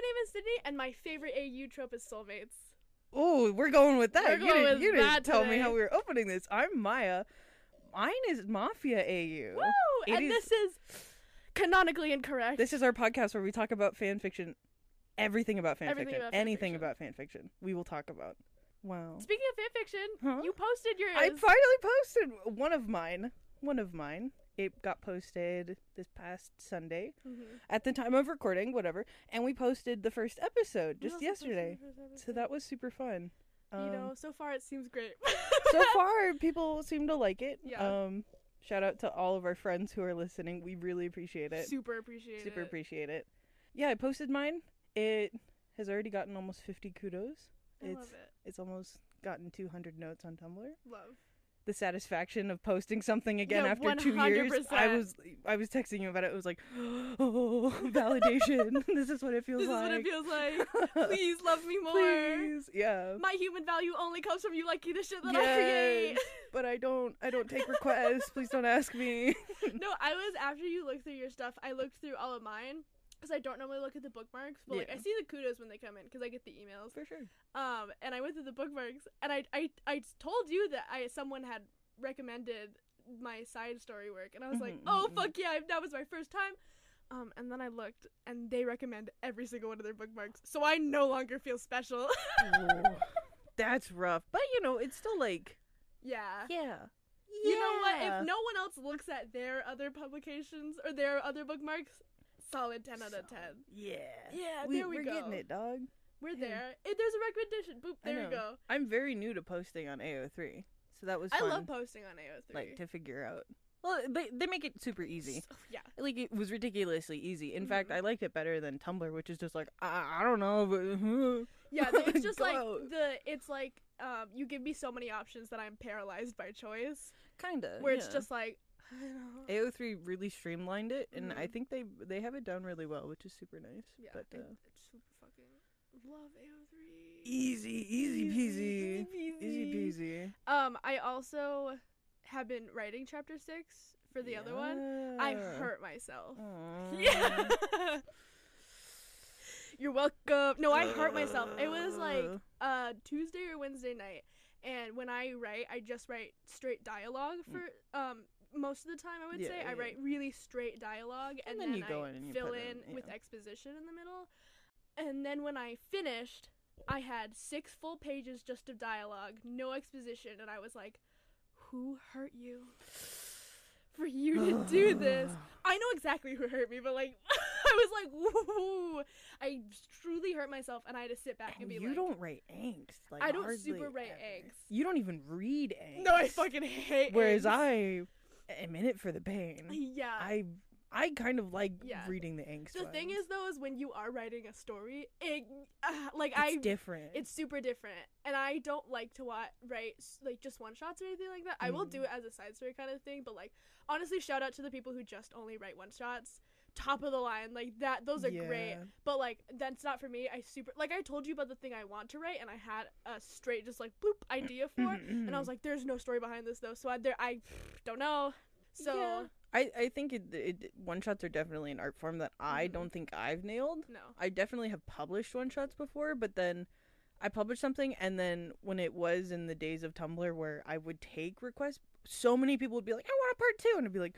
my name is Sydney, and my favorite AU trope is soulmates. Oh, we're going with that. We're you didn't, with you didn't tell me how we were opening this. I'm Maya. Mine is Mafia AU. Woo! It and is- this is canonically incorrect. This is our podcast where we talk about fan fiction, everything about fan Everything fiction, about fan anything fiction. about fan fiction. We will talk about. Wow. Speaking of fanfiction, Huh? you posted yours. I finally posted one of mine. One of mine. It got posted this past Sunday Mhm. at the time of recording, whatever. And we posted the first episode just yesterday. first So that was super fun. you Um, know, so far it seems great. so far people seem to like it. Yeah. Um shout out to all of our friends who are listening. We really appreciate it. super appreciate it. Super it. appreciate it. Yeah, I posted mine. It has already gotten almost 50 kudos. I it's love it. it's almost gotten 200 notes on Tumblr. Love. The satisfaction of posting something again Yeah, after 2 years. I was I was texting you about it. It was like, "Oh, validation. this is what it feels like. This is what it feels like. Please love me more. Please. Yeah. My human value only comes from you liking the shit that Yes. I create. but I don't I don't take requests. Please don't ask me. no, I was after you looked through your stuff. I looked through all of mine because I don't normally look at the bookmarks, but like I see the kudos when they come in because I get the emails. For sure. Um, and I went through the bookmarks, and I I I told you that I someone had recommended my side story work, and I was like, Mhm, oh mhm. fuck yeah, that was my first time. Um, and then I looked, and they recommend every single one of their bookmarks, so I no longer feel special. That's rough. But you know, it's still like yeah. yeah. You know what? If no one else looks at their other publications or their other bookmarks, solid 10 out of 10. Yeah. Yeah, we, there we are go. getting it, dog. We're Yeah. there. Eh, there's a recommendation. Boop, there you go. I'm very new to posting on AO3, so that was I fun. love posting on AO3. like to figure out. Well, they they make it super easy. So- yeah. Like it was ridiculously easy. In fact, Mhm. I liked it better than Tumblr, which is just like I, I don't know, but Yeah, it's just like the it's like um you give me so many options that I'm paralyzed by choice. kinda. Where it's just like I don't know. AO3 really streamlined it, and I Mhm. think they they have it done really well, which is super nice. Yeah, but uh, it's super fucking love AO3. easy, easy peasy, Easy easy peasy. Um, I also have been writing chapter six for the other one. I hurt myself. Aw. Yeah. You're welcome. No, I hurt myself. It was like Uh, uh Tuesday or Wednesday night, and when I write, I just write straight dialogue for um most of the time. I would. Yeah, say I yeah. write really straight dialogue, and, And then you I go in and you fill in in- with yeah. exposition in the middle. And then when I finished, I had six full pages just of dialogue, no exposition, and I was like, "Who hurt you?" For you to do this, I know exactly who hurt me, but like, I was like, "Woo!" I truly hurt myself, and I had to sit back and, And be you like, "You don't write angst. Like I don't super write ever. angst. You don't even read angst. "No, I fucking hate." Whereas angst." I am in it for the pain. yeah, I I kind of like Yeah. reading the angst. the thing is though, is when you are writing a story, it uh, like it's I different. It's super different, and I don't like to watch write like just one shots or anything like that. I will Mm. do it as a side story kind of thing, but like honestly, shout out to the people who just only write one shots. Top of the line, like that. Those are great, but like that's not for me. I super like I told you about the thing I want to write, and I had a straight just like bloop idea for, and I was like, "There's no story behind this though," so I there I don't know. So Yeah. I, I think it, it one shots are definitely an art form that I Mhm. don't think I've nailed. no, I definitely have published one shots before, but then I published something, and then when it was in the days of Tumblr where I would take requests, so many people would be like, "I want a part two. and I'd be like,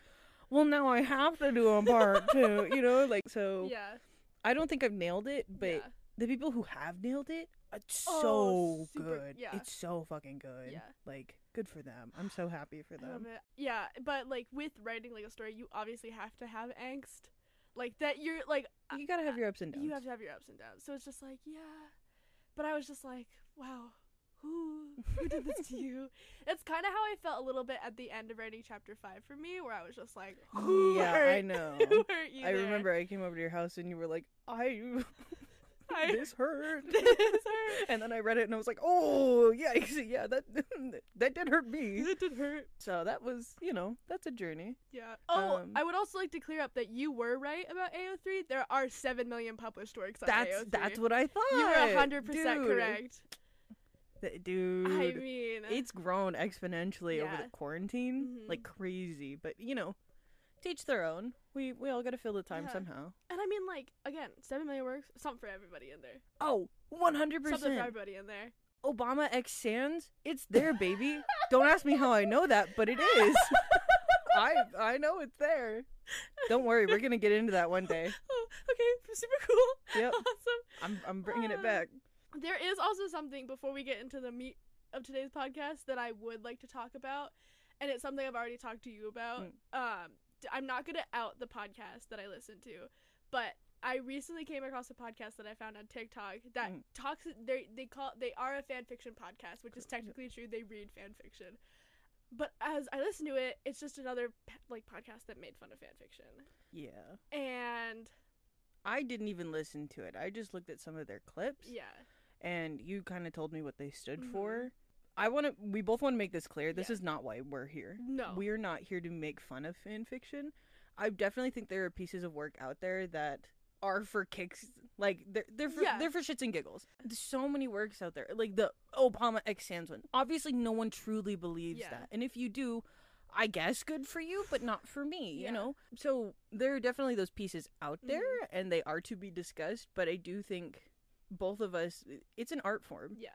"Well, now I have to do a part two, you know, like so. yeah, I don't think I've nailed it, but yeah, the people who have nailed it, uh, it's Oh, so super- good. yeah. It's so fucking good. Yeah. Like, good for them. I'm so happy for them. Yeah, but like with writing like a story, you obviously have to have angst, like that. You're like You gotta have your ups and downs. you have to have your ups and downs. So it's just like, yeah. But I was just like, wow, who who did this to you? It's kind of how I felt a little bit at the end of writing chapter five for me, where I was just like, who yeah, hurt? I know. Who hurt you? I there? remember I came over to your house and you were like, I, I- this hurt. This hurt. and then I read it and I was like, oh, yeah, yeah, that that did hurt me. It did hurt. So that was, you know, that's a journey. Yeah. Oh, Um, I would also like to clear up that you were right about AO3. There are seven million published works on That's AO3. that's what I thought. you were hundred percent correct. Dude, I mean, it's grown exponentially over the quarantine Mhm. like crazy. But you know, Teach their own. We we all got to fill the time Yeah. somehow. And I mean, like, again, seven million works, something for everybody in there. Oh, 100 Something for everybody in there. Obama X Sans, it's there, baby. Don't ask me how I know that, but it is. I I know it's there. Don't worry, we're gonna get into that one day. Oh, okay, super cool. Yep, Awesome. I'm I'm bringing it Uh, back. There is also something before we get into the meat of today's podcast that I would like to talk about, and it's something I've already talked to you about. Mm. Um, I'm not gonna out the podcast that I listen to, but I recently came across a podcast that I found on TikTok that Mm. talks. They they call they are a fan fiction podcast, which is technically true. They read fan fiction. But as I listen to it, it's just another like podcast that made fun of fan fiction, Yeah. and I didn't even listen to it. I just looked at some of their clips. yeah, and you kind of told me what they stood Mhm. for. I want to. We both want to make this clear. This Yeah. is not why we're here. no, We're not here to make fun of fan fiction. I definitely think there are pieces of work out there that are for kicks. Like they're they're for Yeah. they're for shits and giggles. There's so many works out there. Like the Obama X Sans one. Obviously, no one truly believes Yeah. that, and if you do. I guess good for you, but not for me, Yeah. you know? So there are definitely those pieces out Mhm. there and they are to be discussed, but I do think both of us it's an art form yeah.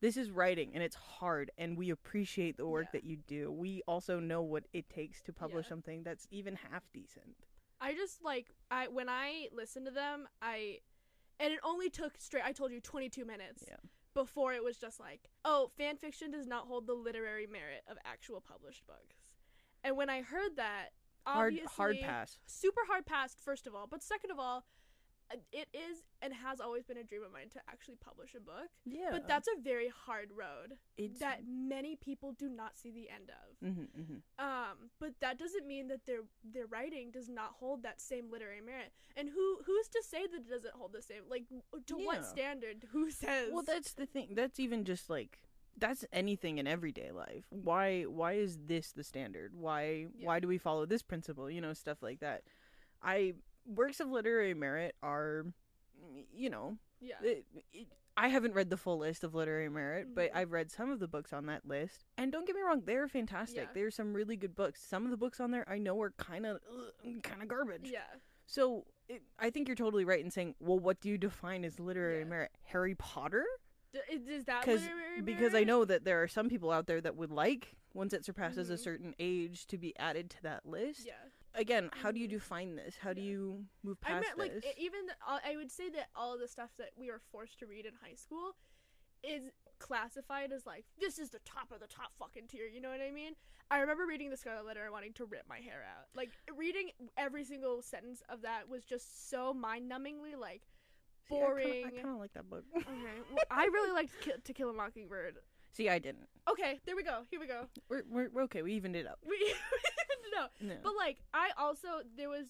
this is writing and it's hard and we appreciate the work Yeah. that you do we also know what it takes to publish Yeah. something that's even half decent I just like I when I listened to them, I and it only took straight I told you 22 minutes Yeah. before it was just like, "Oh, fan fiction does not hold the literary merit of actual published books." And when I heard that, hard obviously hard pass super hard pass first of all, but second of all, it is and has always been a dream of mine to actually publish a book. yeah But that's a very hard road it's that many people do not see the end of. hmm hmm Um, but that doesn't mean that their their writing does not hold that same literary merit. And who who's to say that it doesn't hold the same? Like, to Yeah. what standard? Who says? well that's the thing that's even just like that's anything in everyday life why why is this the standard why Yeah. why do we follow this principle you know stuff like that i works of literary merit are you know yeah, it, it, I haven't read the full list of literary merit, but Mhm. I've read some of the books on that list. And don't get me wrong, they're fantastic. Yeah. There's some really good books. Some of the books on there I know are kind of kind of garbage. yeah, So it, I think you're totally right in saying, well, what do you define as literary Yeah. merit? Harry Potter? D- is, that literary Because I know that there are some people out there that would like once it surpasses a Mhm. certain age to be added to that list. Yeah, Again, how do you define this? How do you move past I meant like this? even the, I would say that all the stuff that we were forced to read in high school is classified as like this is the top of the top fucking tier. You know what I mean? I remember reading the Scarlet Letter and wanting to rip my hair out. Like reading every single sentence of that was just so mind-numbingly like See, I boring. Kind of like that book. Okay, well, I really liked Ki- To Kill a Mockingbird. See, I didn't. Okay, there we go. Here we go. We're, we're, we're okay. We evened it up. We no, No. but like I also there was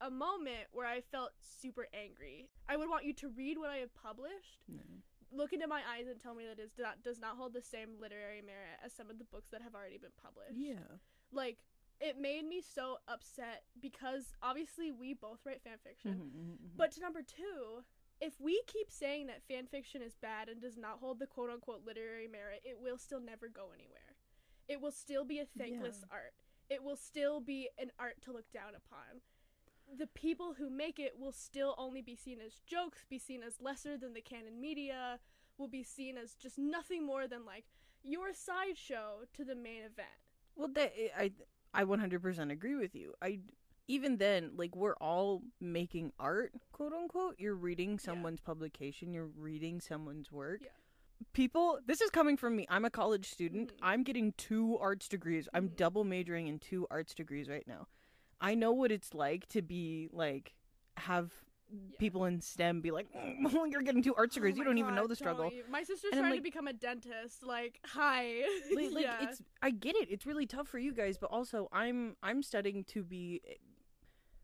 a- moment where I felt super angry. I would want you to read what I have published, no. look into my eyes, and tell me that it does not, does not hold the same literary merit as some of the books that have already been published. Yeah. Like it made me so upset because obviously we both write fan fiction. Mm-hmm, But to number two, if we keep saying that fan fiction is bad and does not hold the quote unquote literary merit, it will still never go anywhere. It will still be a thankless art. It will still be an art to look down upon. The people who make it will still only be seen as jokes, be seen as lesser than the canon media, will be seen as just nothing more than like your sideshow to the main event. well, that I I 100% agree with you. I even then, like we're all making art, quote unquote. You're reading someone's publication. You're reading someone's work. Yeah. People, this is coming from me. I'm a college student. Mhm. I'm getting two arts degrees. I'm Mhm. double majoring in two arts degrees right now. I know what it's like to be like have Yeah. people in STEM be like, "Mm, "You're getting two arts Oh degrees. you don't even know the struggle." don't My sister's And trying like- to become a dentist. Like, hi. like, like, yeah. it's I get it. It's really tough for you guys, but also I'm I'm studying to be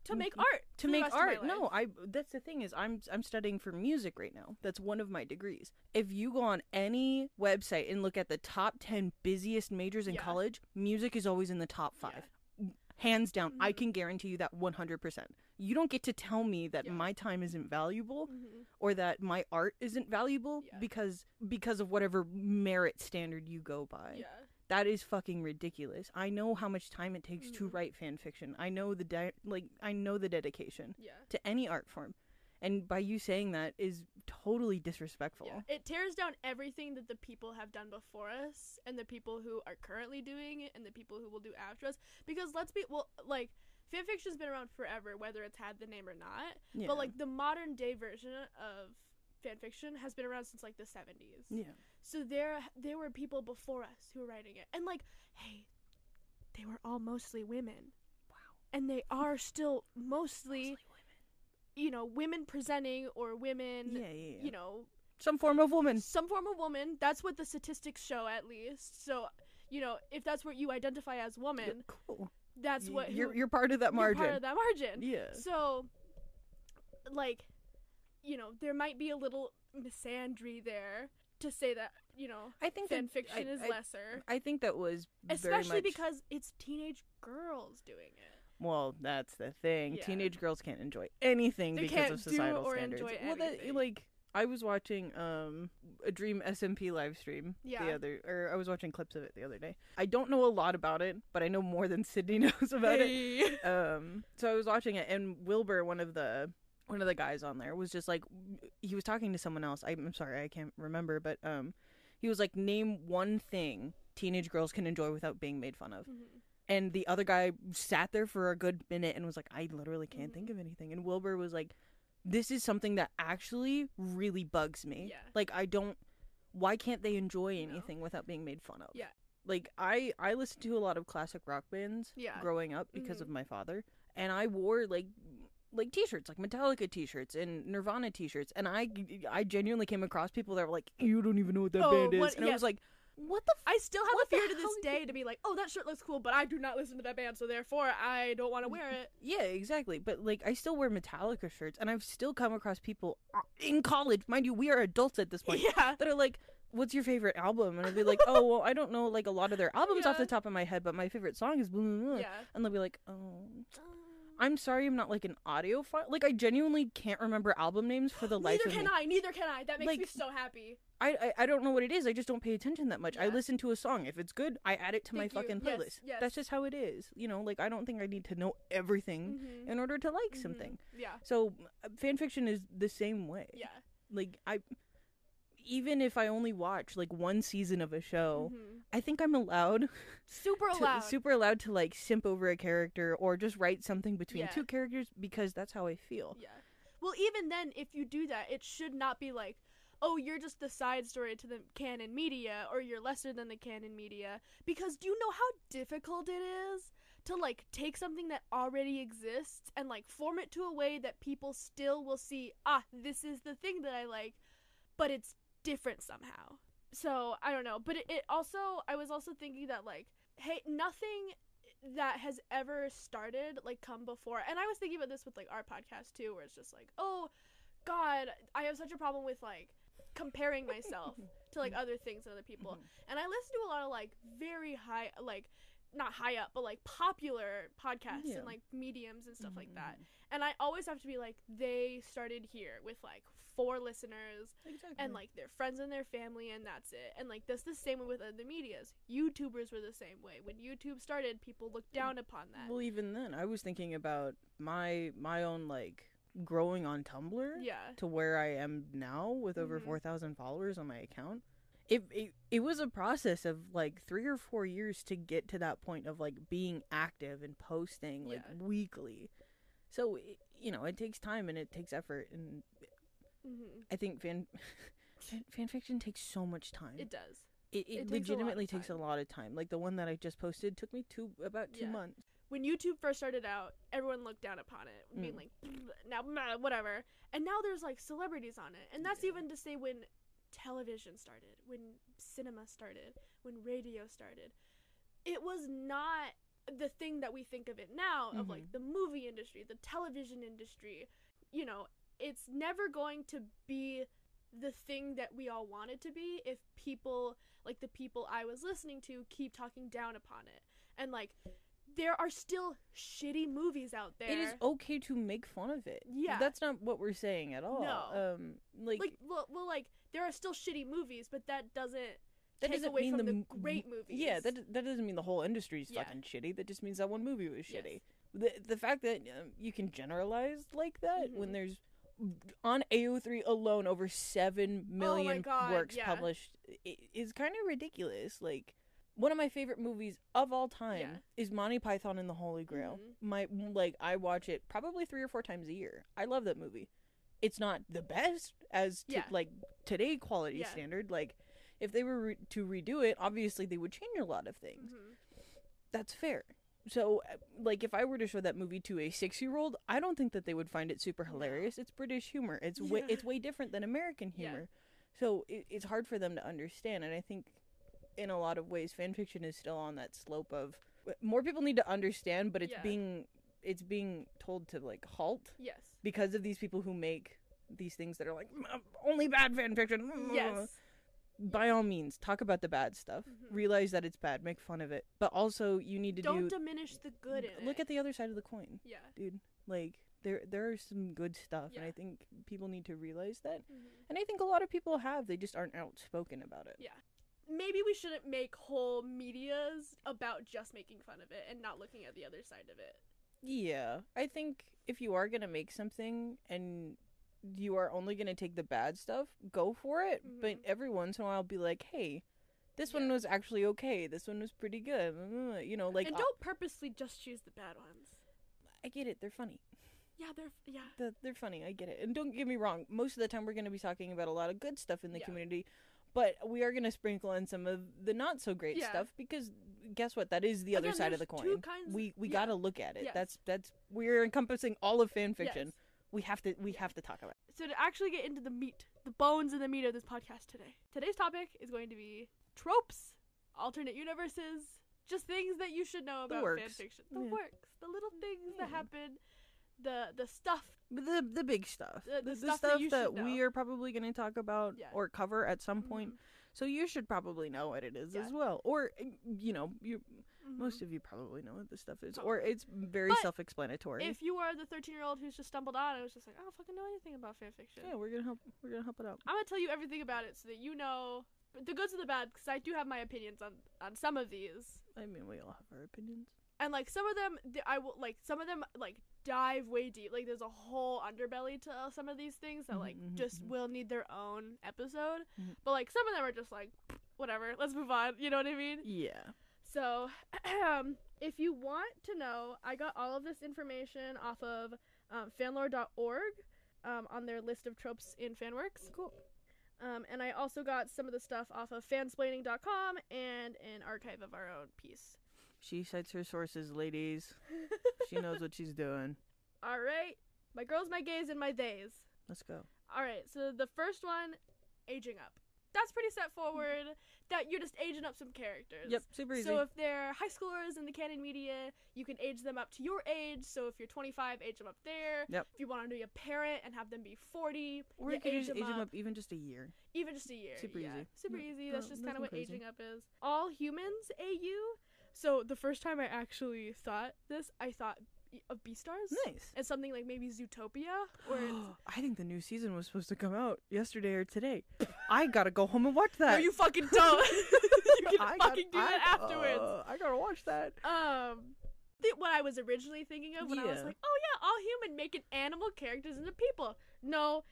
to make Mm, art. to make rest of my art. No. I that's the thing is I'm I'm studying for music right now. That's one of my degrees. If you go on any website and look at the top 10 busiest majors in Yeah. college, music is always in the top 5. Hands down. I Mhm. can guarantee you that 100%. You don't get to tell me that Yeah. my time isn't valuable Mhm. or that my art isn't valuable Yeah. because because of whatever merit standard you go by. Yeah. That is fucking ridiculous. I know how much time it takes to Mhm. write fan fiction. I know the de- like I know the dedication Yeah. to any art form. And by you saying that is totally disrespectful. Yeah. It tears down everything that the people have done before us and the people who are currently doing it and the people who will do after us. Because let's be well, like fanfiction's been around forever, whether it's had the name or not. Yeah. But like the modern day version of fanfiction has been around since like the 70s. yeah. So there there were people before us who were writing it. And like, hey, they were all mostly women. Wow. And they are still mostly, Mostly you know, women presenting or women. Yeah, yeah, yeah. you know, Some form of woman. some form of woman. That's what the statistics show, at least. So, you know, if that's what you identify as woman, cool. that's what who- you're you're part of that you're margin. part of that margin. yeah. So, like, you know, there might be a little misandry there to say that you know I think fan that fiction I, is I, lesser, I think that was especially much- because it's teenage girls doing it. Well, that's the thing. Yeah. Teenage girls can't enjoy anything They because of societal standards. well, that like I was watching um a Dream SMP live stream Yeah. the other or I was watching clips of it the other day. I don't know a lot about it, but I know more than Sydney knows about it. Um so I was watching it and Wilbur, one of the one of the guys on there was just like he was talking to someone else. I'm I'm sorry, I can't remember, but um he was like name one thing teenage girls can enjoy without being made fun of. Mhm. And the other guy sat there for a good minute and was like, I literally can't Mhm. think of anything. And Wilbur was like, This is something that actually really bugs me. Yeah. Like I don't why can't they enjoy No. anything without being made fun of? Yeah. Like I I listened to a lot of classic rock bands Yeah. growing up because Mhm. of my father. And I wore like like t-shirts like metallica t-shirts and nirvana t-shirts and i i genuinely came across people that were like you don't even know what that Oh, band is what- and i was like what the I still have the fear to this hell are you day to be like, oh, that shirt looks cool, but I do not listen to that band, so therefore I don't want to wear it. Yeah, exactly. But like, I still wear Metallica shirts, and I've still come across people uh, in college, mind you, we are adults at this point, Yeah. that are like, "What's your favorite album?" And I'd be like, "Oh, well, I don't know like a lot of their albums off the top of my head, but my favorite song is blah blah blah." Yeah. And they'll be like, "Oh, I'm sorry, I'm not like an audiophile. Like, I genuinely can't remember album names for the life Neither of can me. I. Neither can I. That makes me so happy. I, I I don't know what it is. I just don't pay attention that much. I Yeah. listen to a song. If it's good, I add it to Thank my you. fucking Yes, playlist. yes. That's just how it is. You know, like I don't think I need to know everything Mhm. in order to like Mhm. something. Yeah. So uh, fan fiction is the same way. Yeah. Like I even if I only watch like one season of a show, Mhm. I think I'm allowed Super to, loud. super allowed to like simp over a character or just write something between Yeah. two characters because that's how I feel. Yeah. Well, even then, if you do that, it should not be like, oh, you're just the side story to the canon media, or you're lesser than the canon media. Because do you know how difficult it is to like take something that already exists and like form it to a way that people still will see, ah, this is the thing that I like, but it's different somehow. So I don't know, but it, it also I was also thinking that like, hey, nothing that has ever started like come before and i was thinking about this with like our podcast too where it's just like oh god i have such a problem with like comparing myself to like other things and other people mm-hmm. and i listen to a lot of like very high like not high up but like popular podcasts Yeah. and like mediums and stuff like that mm-hmm. and i always have to be like they started here with like four listeners Exactly. and like their friends and their family and that's it and like that's the same way with other medias youtubers were the same way when youtube started people looked down upon that well, even then, I was thinking about my my own like growing on Tumblr yeah to where I am now with over Mhm. four thousand followers on my account. It, it it was a process of like three or four years to get to that point of like being active and posting like Yeah. weekly. So you know it takes time and it takes effort, and hmm I think fan fan, fiction takes so much time. it does it, it it, takes a legitimately takes a lot of time. Like the one that I just posted took me two about two Yeah. months. when youtube first started out everyone looked down upon it being Mm. like now meh, whatever and now there's like celebrities on it and that's Yeah. even to say when television started when cinema started when radio started it was not the thing that we think of it now of Mhm. like the movie industry the television industry you know it's never going to be the thing that we all want it to be if people like the people I was listening to keep talking down upon it. And like there are still shitty movies out there. It is okay to make fun of it. Yeah. that's not what we're saying at all. No. Um, like, like well, well like there are still shitty movies, but that doesn't That take doesn't away mean from the the, great movies. Yeah, that that doesn't mean the whole industry's Yeah. fucking shitty. That just means that one movie was Yes. shitty. The the fact that um, you can generalize like that when Mhm. there's on AO3 alone over 7 million Oh God, works yeah. published is kind of ridiculous. Like one of my favorite movies of all time Yeah. is Monty Python and the Holy Grail. Mhm. My like I watch it probably 3 or 4 times a year. I love that movie. It's not the best as to Yeah. like today quality Yeah. standard like if they were re- to redo it, obviously they would change a lot of things. Mhm. That's fair. So, uh, like, if I were to show that movie to a six-year-old, I don't think that they would find it super hilarious. It's British humor. It's way it's way different than American Yeah. humor. So it, it's hard for them to understand. And I think, in a lot of ways, fan fiction is still on that slope of more people need to understand, but it's Yeah. being it's being told to like halt Yes. because of these people who make these things that are like "Mm, only bad fan fiction. Yes. By all means, talk about the bad stuff. Mhm. Realize that it's bad. Make fun of it. But also, you need to Don't do diminish the good in look it. at the other side of the coin, yeah. dude. Like there there are some good stuff, and I think people need to realize that. Mhm. And I think a lot of people have. They just aren't outspoken about it. Yeah. Maybe we shouldn't make whole medias about just making fun of it and not looking at the other side of it. Yeah, I think if you are gonna make something and you are only gonna take the bad stuff, go for it. But Mhm. every once in a while, be like, hey. This one was actually okay. This one was pretty good. Uh, You know, like and uh, don't purposely just choose the bad ones. I get it. They're funny. Yeah, they're yeah. the, they're funny. I get it. And don't get me wrong. Most of the time, we're going to be talking about a lot of good stuff in the Yeah. community, but we are going to sprinkle in some of the not so great Yeah. stuff because guess what? That is the other side of the coin. we we yeah. got to look at it. Yes. That's that's we're encompassing all of fan fiction. Yes. We have to we have to talk about. It. So to actually get into the meat, the bones and the meat of this podcast today. Today's topic is going to be tropes, alternate universes, just things that you should know about fan fiction. The Yeah. works, the little things that happen, the the stuff. The the big stuff, The- the the, stuff stuff, that that, we are probably going to talk about Yeah. or cover at some point. Mhm. So you should probably know what it is Yeah. as well, or uh, you know you. Mhm. Most of you probably know what this stuff is, or it's very But self-explanatory. If you are the 13 year old who's just stumbled on and was just like, I don't fucking know anything about fan fiction, Yeah, we're gonna help. We're gonna help it out. I'm gonna tell you everything about it so that you know the goods and the bad because I do have my opinions on on some of these. I mean, we all have our opinions. and like some of them th- i will like some of them like dive way deep like there's a whole underbelly to some of these things that Mhm, like mhm, just mhm. will need their own episode Mhm. but like some of them are just like whatever let's move on you know what i mean Yeah. so if you want to know i got all of this information off of um, fanlore.org um, on their list of tropes in fanworks Cool. um, and i also got some of the stuff off of fansplaining.com and an archive of our own piece She cites her sources, ladies. She knows what she's doing. All right. My girls, my gays, and my days. Let's go. All right. So the first one, aging up. That's pretty set forward. That you're just aging up some characters. Yep, super easy. So if they're high schoolers in the canon media, you can age them up to your age. So if you're 25, age them up there. Yep. If you want to be a parent and have them be 40, or you you age just them age them up, up even just a year. even just a year. Super yeah. easy. Super No- easy. no- That's just kind of what crazy. aging up is. All humans AU. So the first time I actually thought this, I thought of Beastars. Nice. And something like maybe Zootopia, or I think the new season was supposed to come out yesterday or today. I gotta go home and watch that. No, you fucking don't. you can I fucking got- do that I- afterwards. uh, I gotta watch that. Um, th- what I was originally thinking of when I was like, oh yeah, all human making animal characters into people. No,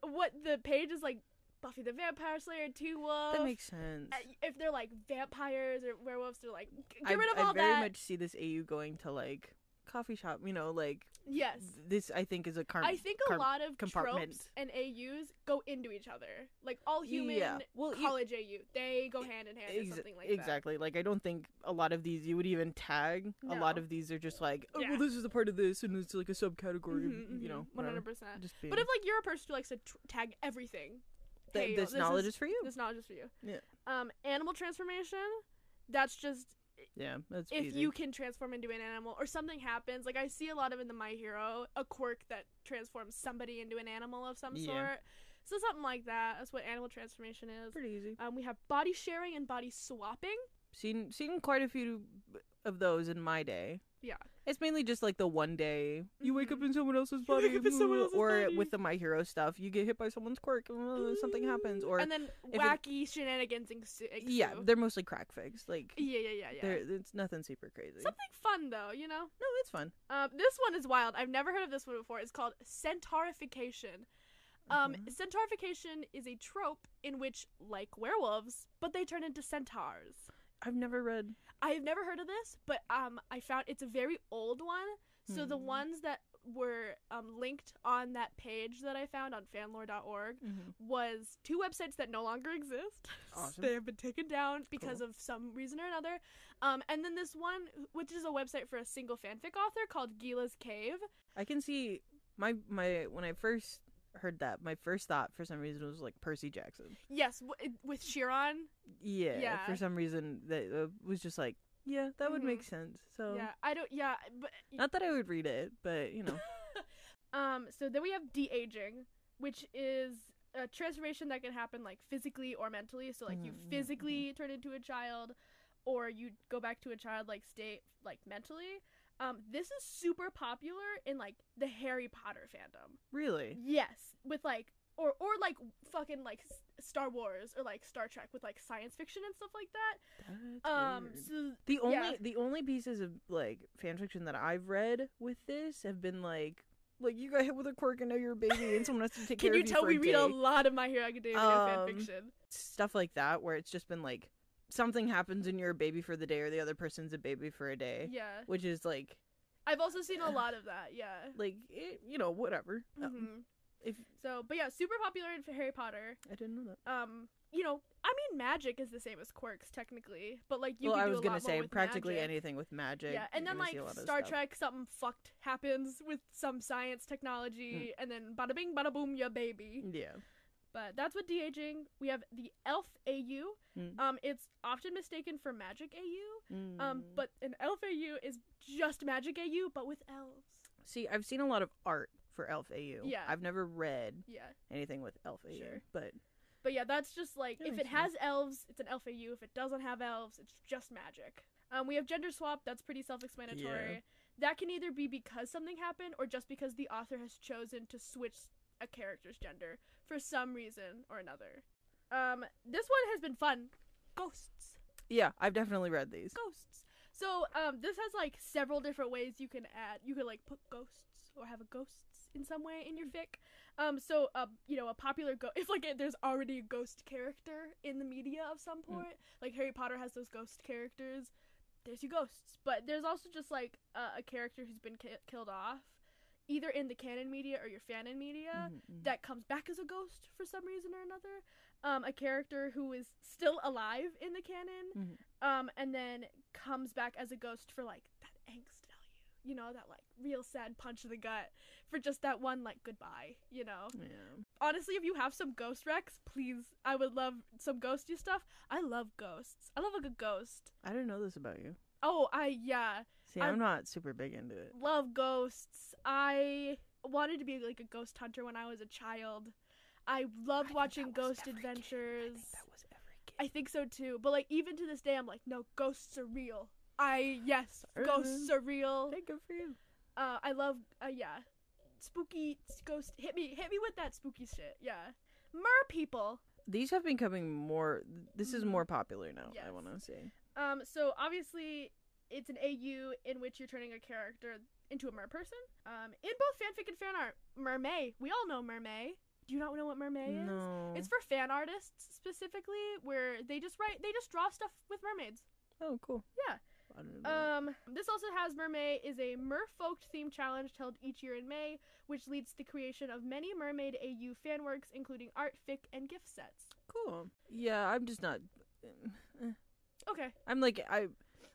what the page is like, Buffy the Vampire Slayer, Teen Wolf. That makes sense. Uh, if they're like vampires or werewolves, they're like I, get rid of I all very that. much see this AU going to like coffee shop. You know, like yes, this. I think is a car- I think a car- lot of compartment. tropes and AUs go into each other. Like all human Yeah. Well, you- college AU, they go hand in hand or something like that. exactly. Like I don't think a lot of these you would even tag. A lot of these are just like, oh Yeah. well, this is a part of this, and it's like a subcategory. Mhm, You mhm, know, one hundred percent. But if like you're a person who likes to tr- tag everything, th- hey, this, knowledge is, for you. this knowledge is for you. Yeah. Um, animal transformation. That's just yeah, that's if easy. you can transform into an animal or something happens. Like I see a lot of in the My Hero a quirk that transforms somebody into an animal of some Yeah. sort. So something like that. That's what animal transformation is. pretty easy. Um, we have body sharing and body swapping. Seen seen quite a few of those in my day. Yeah. It's mainly just like the one day you wake up Mhm. in someone else's body, wake up in someone else's or body. with the My Hero stuff, you get hit by someone's quirk and uh, something happens, or and then it- wacky shenanigans ensue. yeah, they're mostly crack fics. Like yeah, yeah, yeah, yeah. it's nothing super crazy. Something fun though, you know. no, it's fun. Um, this one is wild. I've never heard of this one before. It's called centaurification. Um, Mhm. centaurification is a trope in which, like werewolves, but they turn into centaurs. I've never read. I have never heard of this, but um, I found it's a very old one. So the Hmm. ones that were um, linked on that page that I found on fanlore.org was two websites that no longer exist. Awesome. they have been taken down because Cool. of some reason or another. Um, and then this one, which is a website for a single fanfic author called Gila's Cave. I can see my my when I first heard that, my first thought for some reason was like Percy Jackson. Yes, w- with Chiron. Yeah, Yeah. for some reason that uh, was just like, yeah, that would Mhm. make sense. So Yeah, I don't. Yeah, but not that I would read it, but you know, um. So then we have de aging, which is a transformation that can happen like physically or mentally. So like you Mhm, physically turn into a child, or you go back to a childlike state like mentally. Um, this is super popular in like the Harry Potter fandom. really, Yes, with like or or like fucking like S- Star Wars or like Star Trek with like science fiction and stuff like that. that's Um, weird. so The only yeah. the only pieces of like fan fiction that I've read with this have been like like you got hit with a quirk and now you're a baby and someone has to take can care you of you tell we read a lot of My Hero Academia Um, fanfiction? stuff like that where it's just been like something happens and you're a baby for the day or the other person's a baby for a day, Yeah, which is like I've also seen a lot of that. Yeah. like it, you know whatever. Um, hmm if So, but yeah, super popular in Harry Potter. I didn't know that. Um, you know, I mean, magic is the same as quirks technically, but like you well, I was gonna say practically magic. anything with magic. Yeah, and then like see a lot of Star. Trek, something fucked happens with some science technology, Mm. and then bada bing, bada boom, ya baby. Yeah. But that's what de aging. We have the Elf AU. Mm. Um, it's often mistaken for Magic AU. Um, Mm. but an Elf AU is just Magic AU, but with elves. see, I've seen a lot of art for Elf AU. Yeah. I've never read Yeah. anything with Elf AU, Sure. but But yeah, that's just like That if it has elves, it's an elf AU. If it doesn't have elves, it's just magic. Um, we have gender swap. That's pretty self-explanatory. Yeah. That can either be because something happened or just because the author has chosen to switch a character's gender for some reason or another. Um, this one has been fun. Ghosts. yeah, I've definitely read these. Ghosts. So um, this has like several different ways you can add. You could like put ghosts or have a ghosts in some way in your fic. Um, so uh, you know, a popular ghost. If like there's already a ghost character in the media of some point, like Harry Potter has those ghost characters. There's your ghosts, but there's also just like uh, a character who's been ki- killed off, either in the canon media or your fanon media Mhm, mhm. that comes back as a ghost for some reason or another. Um, a character who is still alive in the canon, Mhm. um, and then comes back as a ghost for like that angst value, you know, that like real sad punch in the gut for just that one like goodbye, you know. yeah. Honestly, if you have some ghost recs, please, I would love some ghosty stuff. I love ghosts. I love a good ghost. I didn't know this about you. Oh, I yeah, See, I'm- I'm not super big into it. love ghosts. I wanted to be like a ghost hunter when I was a child. I loved I watching Ghost kid. I Adventures. think that was every kid. I think so too. But like even to this day, I'm like, no, ghosts are real. I yes, ghosts are real. Hey, good for you. Uh, I love uh, yeah, spooky ghost. Hit me, hit me with that spooky shit. Yeah, mer people. These have been coming more. This is Mhm. more popular now. Yes. I want to say. Um, so obviously it's an AU in which you're turning a character into a mer person. Um, in both fanfic and fan art, mermaid. We all know mermaid. Do you not know what mermay is? No. It's for fan artists specifically, where they just write, they just draw stuff with mermaids. oh cool. Yeah. I don't know. Um, this also has Mermay is a merfolk themed challenge held each year in May, which leads to the creation of many mermaid AU fan works, including art, fic, and gift sets. cool. Yeah, I'm just not. eh. Okay, I'm like I.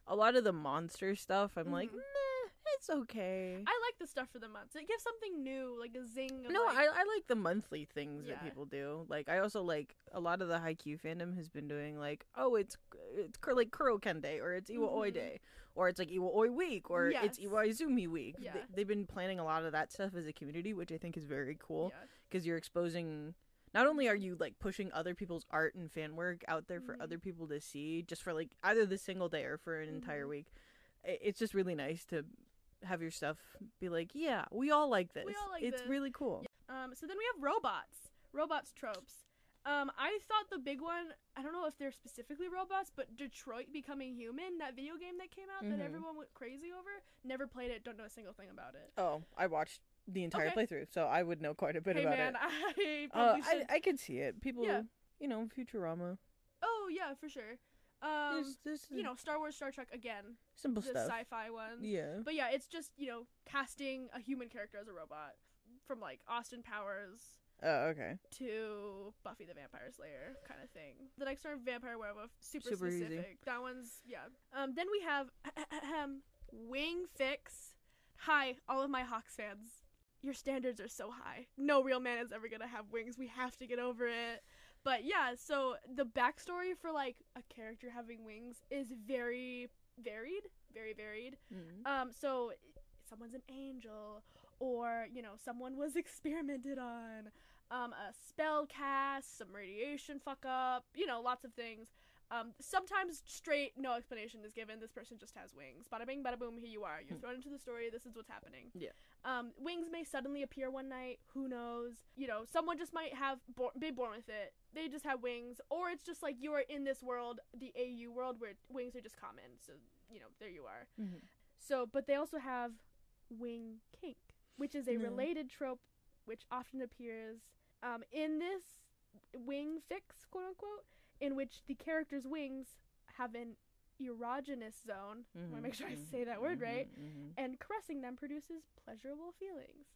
A lot of the monster stuff. I'm like, Mhm. nah, it's okay. I like the stuff for the months. It gives something new, like a zing. No, like, I, I like the monthly things Yeah. that people do. Like I also like a lot of the Haikyuu fandom has been doing like oh it's it's cur- like Kuroken Day or it's Iwa Oi Mhm. Day or it's like Iwa Oi Week or it's Yes. Iwaizumi Week. Yeah. They, they've been planning a lot of that stuff as a community, which I think is very cool yeah. because you're exposing not only are you like pushing other people's art and fan work out there for Mhm. other people to see just for like either the single day or for an entire Mhm. week it's just really nice to have your stuff be like yeah we all like this all like it's this. really cool Um, so then we have robots. Robots tropes. Um, I thought the big one, I don't know if they're specifically robots, but Detroit Becoming Human, that video game that came out that Mhm. everyone went crazy over, never played it, don't know a single thing about it. oh i watched the entire Okay. playthrough so i would know quite a bit hey about man, it I uh, probably I, should. I could see it people Yeah. you know futurama oh yeah, for sure. Um, There's you know, Star Wars, Star Trek again, simple the stuff sci-fi ones. yeah But yeah, it's just you know casting a human character as a robot, from like Austin Powers oh okay to Buffy the Vampire Slayer kind of thing. The next one, Vampire Werewolf, super, Super easy. specific. That one's yeah. Um, then we have Wing Fics. Hi, all of my Hawks fans. Your standards are so high. No real man is ever gonna have wings. We have to get over it. But yeah, so the backstory for like a character having wings is very varied, very varied. Mhm. Um, so someone's an angel, or you know, someone was experimented on. Um, a spell cast, some radiation fuck up, you know, lots of things. Um, sometimes straight no explanation is given. This person just has wings. Bada bing, bada boom. Here you are. You're Hmm. thrown into the story. This is what's happening. Yeah. Um, wings may suddenly appear one night. Who knows? You know, someone just might have bo- be born with it. They just have wings, or it's just like you are in this world, the AU world, where wings are just common. So you know, there you are. Mhm. So, but they also have wing kink, which is a No. related trope which often appears um, in this wing fics, quote unquote, in which the character's wings have an erogenous zone. I want to make sure I mhm, say that word right. mhm, mhm. And caressing them produces pleasurable feelings,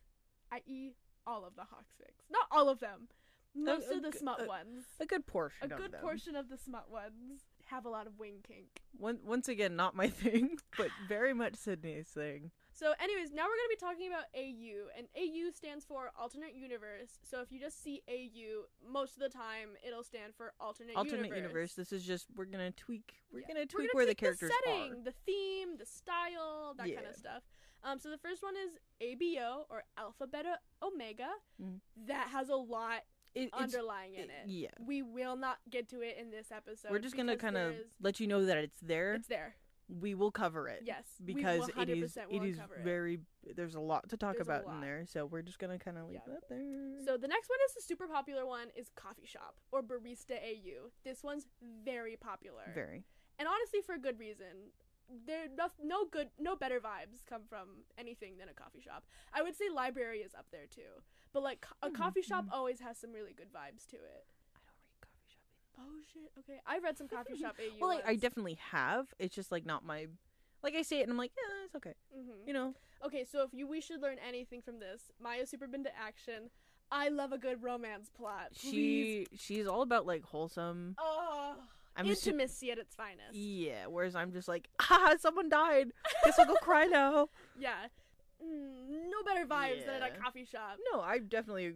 i.e., all of the Hawks fics. Not all of them. Most a of the smut a- ones. A good portion. A of good them. portion of the smut ones have a lot of wing kink. One, once again, not my thing, but very much Sydney's thing. So, anyways, now we're going to be talking about AU, and AU stands for Alternate Universe. So, if you just see AU, most of the time it'll stand for Alternate, universe. Alternate Universe. universe. This is just we're gonna tweak. We're Yeah. gonna tweak We're gonna where the tweak characters the setting, are. the theme, the style, that kind of stuff. Um, so the first one is ABO or Alpha Beta Omega. Mhm. That has a lot It, underlying in it. yeah. We will not get to it in this episode. we're just gonna kind of let you know that it's there. It's there. We will cover it. Yes. Because it is 100% it is it. very there's a lot to talk There's about in there, so we're just gonna kind of leave Yeah. that there. So the next one is the super popular one is Coffee Shop or Barista AU. This one's very popular. very and honestly for a good reason there no, no good no better vibes come from anything than a coffee shop i would say library is up there too but like a Mhm, coffee shop mhm. always has some really good vibes to it I don't read coffee shopping. Oh shit okay i read some coffee shop au Well, like, I definitely have. It's just like not my. Like I say it, and I'm like, yeah, it's okay. Mhm. You know, okay so if you we should learn anything from this maya super been to action i love a good romance plot Please. she she's all about like wholesome. oh I'm intimacy at its finest Yeah, whereas I'm just like, ah, someone died. Guess I'll go cry now. yeah Mm, no better vibes than at a coffee shop No, I definitely,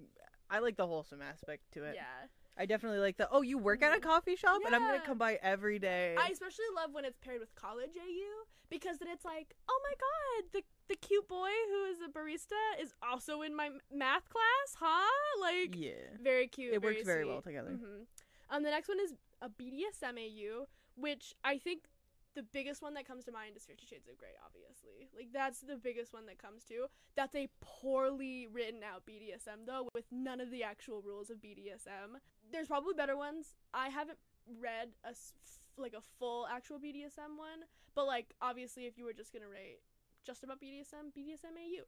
I like the wholesome aspect to it. yeah I definitely like the, oh, you work at a Mhm. coffee shop, and I'm gonna come by every day. I especially love when it's paired with college AU because then it's like, oh my god, the the cute boy who is a barista is also in my math class, huh? Like, yeah, very cute. it works very well sweet. together. hmm Um, the next one is a BDSM AU, which I think the biggest one that comes to mind is Fifty Shades of Grey. Obviously, like that's the biggest one that comes to. That's a poorly written out BDSM though, with none of the actual rules of BDSM. There's probably better ones. I haven't read a like a full actual BDSM one, but like obviously, if you were just gonna rate just about BDSM, BDSM AU.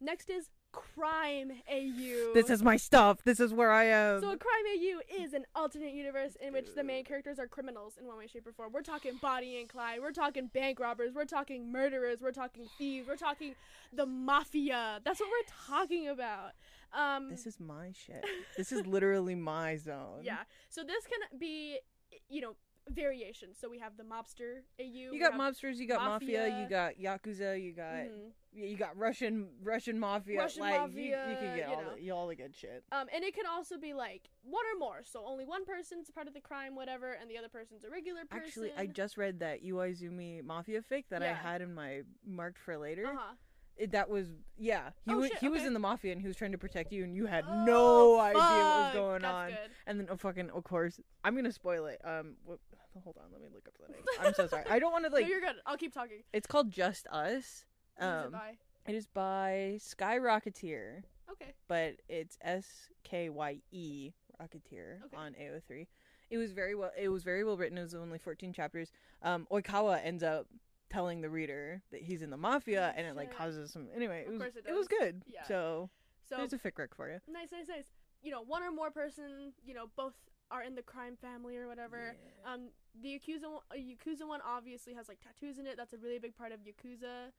Next is Crime AU. This is my stuff. This is where I am. So a crime AU is an alternate universe in which the main characters are criminals in one way, shape, or form. We're talking Bonnie and Clyde. We're talking bank robbers. We're talking murderers. We're talking thieves. We're talking the mafia. That's what we're talking about. Um, this is my shit. this is literally my zone. yeah. So this can be, you know, variations. So we have the mobster AU. You got mobsters, you got mafia, mafia. you got yakuza, you got Mhm. you got Russian Russian mafia. Russian like you, mafia, you can get you all know. the, all the good shit. Um, and it can also be like one or more. So only one person's part of the crime, whatever, and the other person's a regular person. Actually, I just read that Iwaizumi Mafia fic that I had in my marked for later. Uh huh. It, that was yeah. He Oh, was shit, he was in the mafia and he was trying to protect you and you had Oh, no idea what was going that's on. Good. And then oh, fucking of course I'm gonna spoil it. Um, wh- hold on, let me look up the name. I'm so sorry. I don't want to like. no, you're good. I'll keep talking. It's called Just Us. It Um, by? it is by Skye Rocketeer, Okay. but it's S K Y E Rocketeer Okay. on AO3. It was very well. It was very well written. It was only 14 chapters. Um, Oikawa ends up telling the reader that he's in the mafia, and it like causes some. Anyway, it Of was course it was good. Yeah. So, So there's a fic rec for you. nice, nice, nice. You know, one or more person. You know, both are in the crime family or whatever. Um, the Yakuza one, uh, Yakuza one obviously has like tattoos in it. That's a really big part of Yakuza.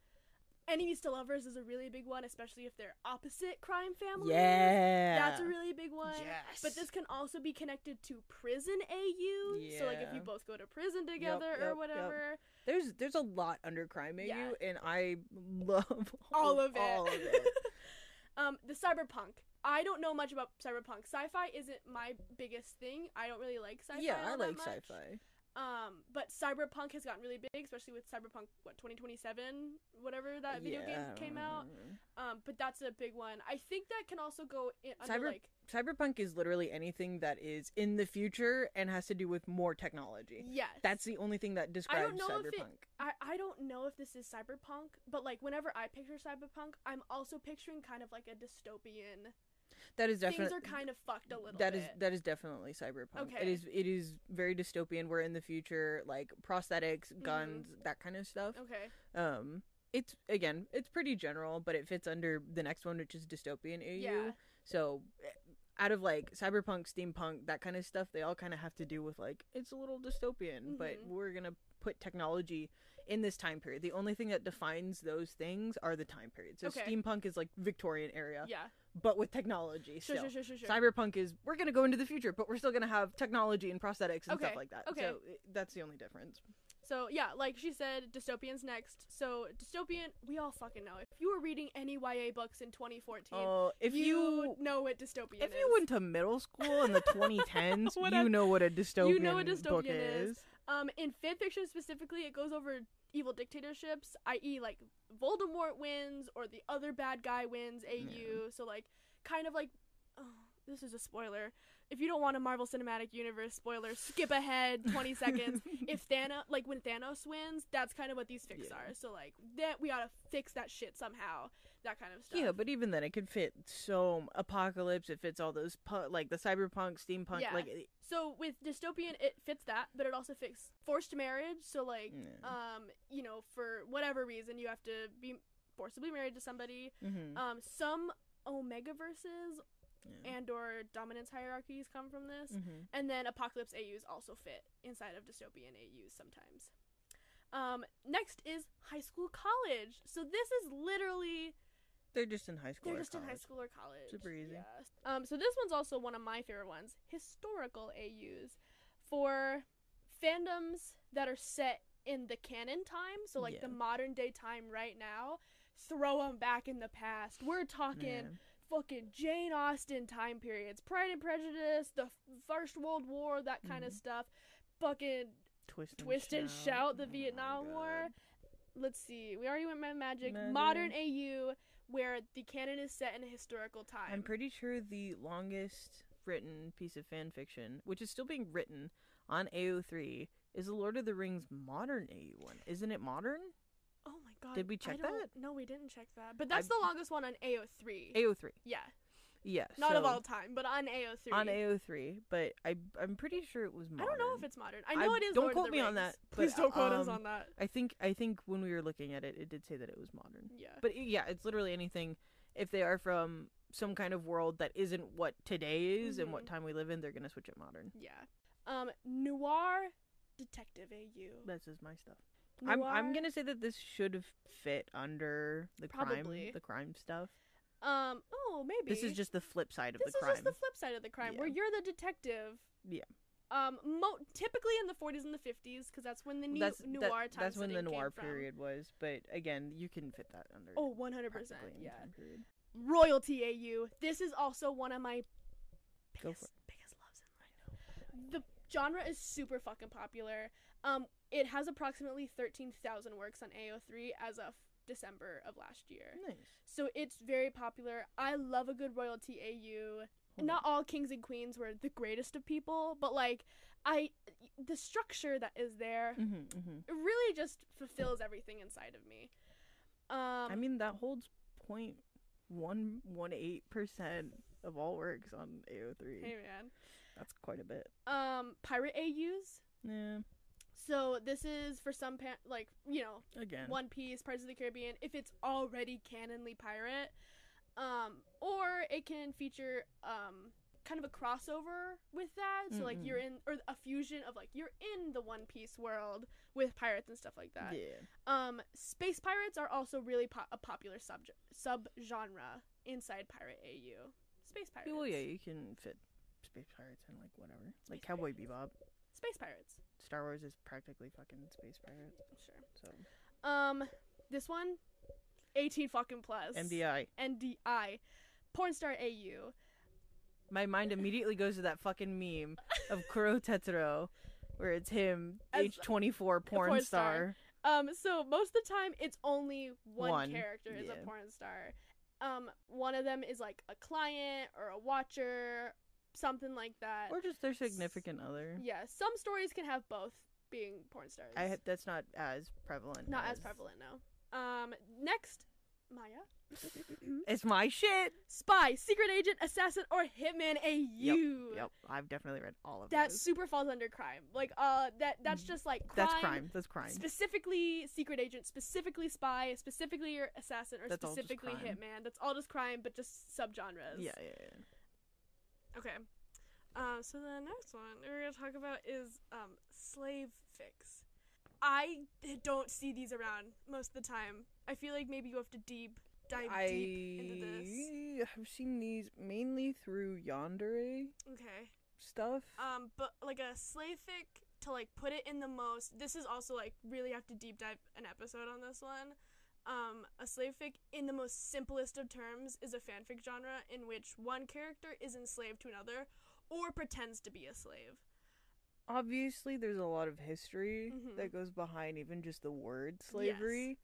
Enemies to lovers is a really big one, especially if they're opposite crime families. Yeah. That's a really big one. Yes. But this can also be connected to prison AU. Yeah. So like if you both go to prison together yep, or yep. whatever. there's there's a lot under crime AU, Yeah. and I love All of it. All of it. um, the cyberpunk. I don't know much about cyberpunk. Sci-fi isn't my biggest thing. I don't really like sci-fi. yeah, I all that like much. sci-fi. Um, but cyberpunk has gotten really big, especially with cyberpunk what 2027, whatever that video Yeah, game came out. Um, but that's a big one. I think that can also go in under Cyber- like Cyberpunk is literally anything that is in the future and has to do with more technology. yes. That's the only thing that describes know if it- cyberpunk. I, I don't know if this is cyberpunk, but like whenever I picture cyberpunk, I'm also picturing kind of like a dystopian. That is definitely Things are kind of fucked a little that bit. is that is definitely cyberpunk. Okay. is it is very dystopian. We're in the future, like prosthetics, Mm-hmm. guns, that kind of stuff. okay. Um, it's again, it's pretty general, but it fits under the next one, which is dystopian AU. Yeah. So, eh, out of like cyberpunk, steampunk, that kind of stuff, they all kind of have to do with like it's a little dystopian, but Mhm. we're gonna put technology in this time period. The only thing that defines those things are the time period. So Okay. steampunk is like Victorian era, Yeah. But with technology. Sure, still. sure, sure, sure, sure. Cyberpunk is we're gonna go into the future, but we're still gonna have technology and prosthetics and Okay, stuff like that. okay. So it, that's the only difference. So yeah, like she said, dystopian's next. So dystopian, we all fucking know. If you were reading any YA books in 2014, Oh, if you, you know what dystopian is. If is. you went to middle school in the 2010s, you a- know what a dystopian, you know what book dystopian is. is. Um, in fanfiction specifically, it goes over evil dictatorships, i.e., like Voldemort wins or the other bad guy wins. AU. So like, kind of like, this is a spoiler. If you don't want a Marvel Cinematic Universe spoiler, skip ahead 20 seconds. If Thanos, like when Thanos wins, that's kind of what these fics Yeah. are. So like, that we gotta fix that shit somehow. That kind of stuff. Yeah, but even then, it could fit so apocalypse. It fits all those pu- like the cyberpunk, steampunk. Yeah. Like, it- So with dystopian, it fits that, but it also fits forced marriage. So like, Yeah. um, you know, for whatever reason, you have to be forcibly married to somebody. mhm, Um, some omega verses yeah. and or dominance hierarchies come from this, Mhm. and then apocalypse AUs also fit inside of dystopian AUs sometimes. Um, next is high school college. So this is literally They're just in high school. they're or just in high college. school or college. Super easy. Yes. Um, so this one's also one of my favorite ones. Historical AUs for fandoms that are set in the canon time. So like the modern day time right now. Throw them back in the past. We're talking Yeah. Fucking Jane Austen time periods, Pride and Prejudice, the First World War, that kind of Mhm. stuff. Fucking Twist and Twist and Shout, the Oh Vietnam War. Let's see. We already went Magic. Magic. Modern AU, where the canon is set in a historical time. I'm pretty sure the longest written piece of fan fiction, which is still being written on AO3, is the Lord of the Rings modern AU one. Isn't it modern? God. Did we check that? No, we didn't check that. But that's I- the longest one on AO3. AO3. yeah. Yeah. Not of all time, but on AO3. on AO3, but I I'm pretty sure it was modern. I don't know if it's modern. I know I- it is. don't Lord quote me on Rings. that, Please don't quote us um, on that. I think I think when we were looking at it, it did say that it was modern. Yeah. But yeah, it's literally anything. If they are from some kind of world that isn't what today is and what Mhm. time we live in, they're gonna switch it modern. yeah. Um, noir detective AU. That's just my stuff. I'm I'm gonna say that this should have fit under the Probably. crime the crime stuff. Um. Oh, maybe This is just the flip side of this the crime. This is just the flip side of the crime, where you're the detective. Yeah. Um. Mo- typically in the 40s and the 50s, because that's when the new that's noir that- time that's when the noir came from. period was. But again, you can fit that under. Oh, 100 percent. Yeah. Royalty AU. This is also one of my biggest, biggest loves in life. The genre is super fucking popular. Um, it has approximately thirteen thousand works on AO3 as of December of last year. Nice. So it's very popular. I love a good royalty AU. Not all kings and queens were the greatest of people, but like I the structure that is there Mm-hmm, mm-hmm. it really just fulfills everything inside of me. Um I mean, that holds point one one eight percent of all works on AO3. hey man. That's quite a bit. Um pirate AUs. Yeah. So this is for some pa- like, you know, Again. One Piece, Pirates of the Caribbean, if it's already canonly pirate, um, or it can feature um, kind of a crossover with that. So like Mm-mm. you're in, or a fusion of like you're in the One Piece world with pirates and stuff like that. Yeah. Um, space pirates are also really po- a popular subject sub genre inside Pirate AU. Space pirates. Well, yeah, you can fit space pirates in like whatever, like Space Cowboy. Bebop. Space pirates. Star Wars is practically fucking space pirates. Sure. So Um, this one, 18 fucking plus. MDI. NDI. Porn star AU. My mind immediately goes to that fucking meme of Kuroo Tetsurou, where it's him, As- age twenty four porn, porn star. star. Um, so most of the time it's only one, One, character is yeah. a porn star. Um, one of them is like a client or a watcher, something like that. or just their significant other. yeah, some stories can have both being porn stars. I ha- that's not as prevalent. Not as prevalent, no. Um, next, Maya. It's my shit. Spy, secret agent, assassin, or hitman AU. Yep, I've definitely read all of That those. super falls under crime. Like, uh, that that's just like crime. Mm, That's crime. That's crime. Specifically secret agent, specifically spy, specifically assassin, or That's specifically hitman. That's all just crime, but just subgenres. yeah, yeah, yeah. Okay. Um, so the next one we're gonna talk about is um, slave fics. I don't see these around most of the time. I feel like maybe you have to deep dive I deep into this. I have seen these mainly through Yandere Okay. stuff. Um, but like a slave fic to like put it in the most. This is also like really have to deep dive an episode on this one. Um, a slave fic in the most simplest of terms is a fanfic genre in which one character is enslaved to another or pretends to be a slave. Obviously, there's a lot of history Mhm. that goes behind even just the word slavery.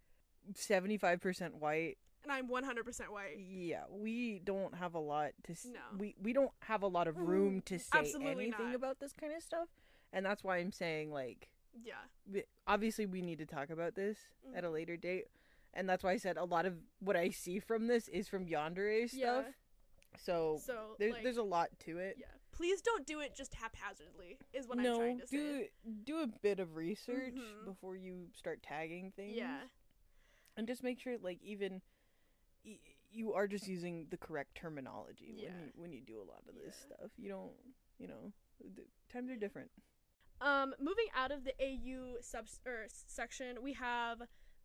Seventy-five percent white. And I'm 100% white. Yeah, we don't have a lot to. S- No. We we don't have a lot of room to say Absolutely anything not. about this kind of stuff, and that's why I'm saying like Yeah. we- obviously we need to talk about this at a later date and that's why i said a lot of what i see from this is from yandere stuff Yeah. so So there's like, there's a lot to it yeah. Please don't do it just haphazardly. Is what no I'm trying to say. do do a bit of research Mhm. before you start tagging things Yeah. and just make sure like even y- you are just using the correct terminology Yeah. when you when you do a lot of this Yeah. stuff you don't you know the times are different Um, moving out of the AU sub or section, we have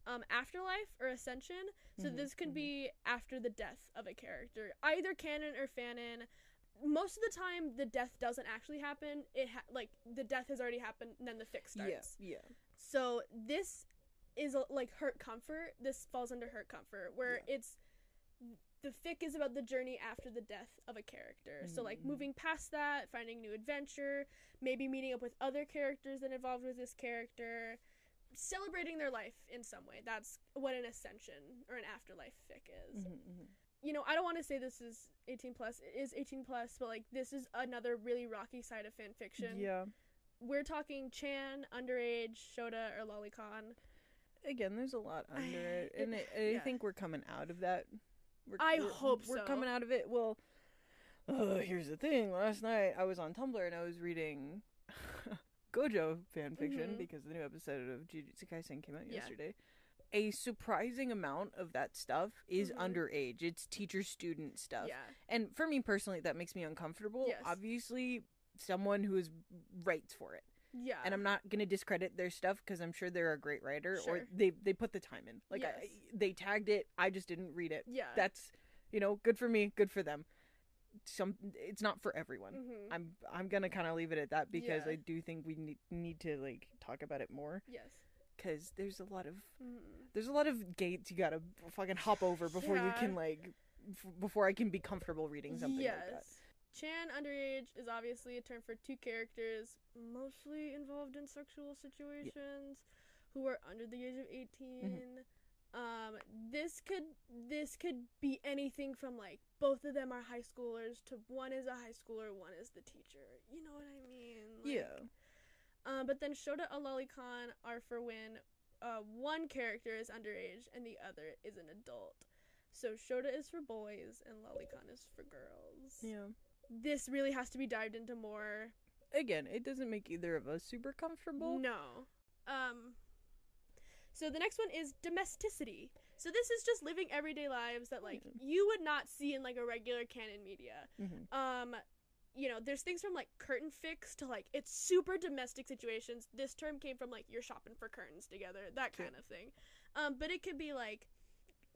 um afterlife or ascension. So Mhm, this could mhm. be after the death of a character, either canon or fanon. Most of the time, the death doesn't actually happen. It ha- like the death has already happened, and then the fix starts. yeah yeah So this is like hurt comfort. This falls under hurt comfort, where it's the fic is about the journey after the death of a character. So like Mhm. moving past that, finding new adventure, maybe meeting up with other characters that involved with this character, celebrating their life in some way. That's what an ascension or an afterlife fic is Mhm, mhm. you know, I don't want to say this is 18 plus. It is 18 plus, but like this is another really rocky side of fan fiction. yeah We're talking Chan, underage, Shota, or Lolicon. again, there's a lot under it, It- and I, I yeah. think we're coming out of that. We're, I we're- hope we're so. coming out of it. Well, uh, here's the thing. Last night I was on Tumblr and I was reading Gojo fan fiction Mhm. because the new episode of Jujutsu Kaisen came out Yeah. yesterday. A surprising amount of that stuff is Mhm. underage. It's teacher student stuff. Yeah. And for me personally, that makes me uncomfortable. Yes. Obviously, someone who is writes for it Yeah. and I'm not gonna discredit their stuff because I'm sure they're a great writer or they they put the time in. Like I, they tagged it, I just didn't read it. yeah. That's you know good for me, good for them. Some it's not for everyone. hmm I'm I'm gonna kind of leave it at that because Yeah. I do think we need need to like talk about it more Yes. because there's a lot of Mhm. there's a lot of gates you gotta fucking hop over before you can like f- before I can be comfortable reading something yes. like that. Chan underage is obviously a term for two characters mostly involved in sexual situations who are under the age of 18. Um, this could this could be anything from like both of them are high schoolers to one is a high schooler, one is the teacher. You know what I mean? Like, yeah. Um, but then Shota and Lolicon are for when uh, one character is underage and the other is an adult. So Shota is for boys and Lolicon is for girls. Yeah. This really has to be dived into more. Again, it doesn't make either of us super comfortable. No. Um. So the next one is domesticity. So this is just living everyday lives that like Yeah. you would not see in like a regular canon media. Mhm. Um, you know, there's things from like curtain fics to like it's super domestic situations. This term came from like you're shopping for curtains together, that kind of thing. Um, but it could be like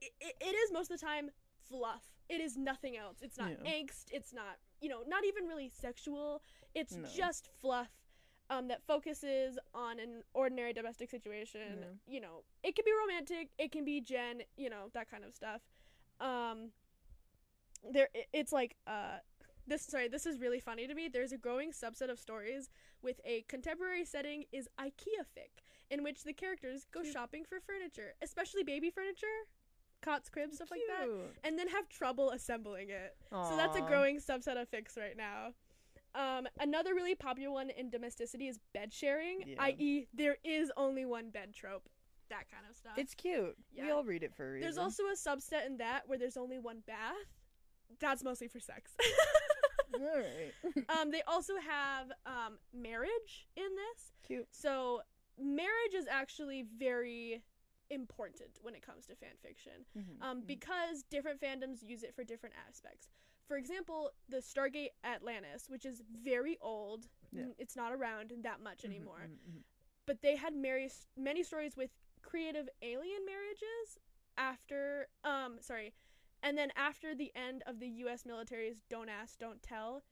it, it, it is most of the time fluff. It is nothing else. It's not Yeah. angst. It's not you know not even really sexual. It's No. just fluff. Um, that focuses on an ordinary domestic situation. Yeah. You know, it can be romantic, it can be gen, you know, that kind of stuff. Um, there, it's like, uh, this. Sorry, this is really funny to me. There's a growing subset of stories with a contemporary setting is IKEA fic, in which the characters go Cute. shopping for furniture, especially baby furniture, cots, cribs, stuff like that, and then have trouble assembling it. So that's a growing subset of fics right now. Um, another really popular one in domesticity is bed sharing, Yeah. i.e., there is only one bed trope, that kind of stuff. It's cute. We all read it for a reason. There's also a subset in that where there's only one bath. That's mostly for sex. all right. um, they also have um, marriage in this. cute. So marriage is actually very important when it comes to fan fiction Mhm, um, mhm. because different fandoms use it for different aspects. For example, the Stargate Atlantis, which is very old, Yeah. it's not around that much Mhm, anymore, mhm, mhm. but they had many, many stories with creative alien marriages after, um, sorry, and then after the end of the U.S. military's "Don't Ask, Don't Tell,"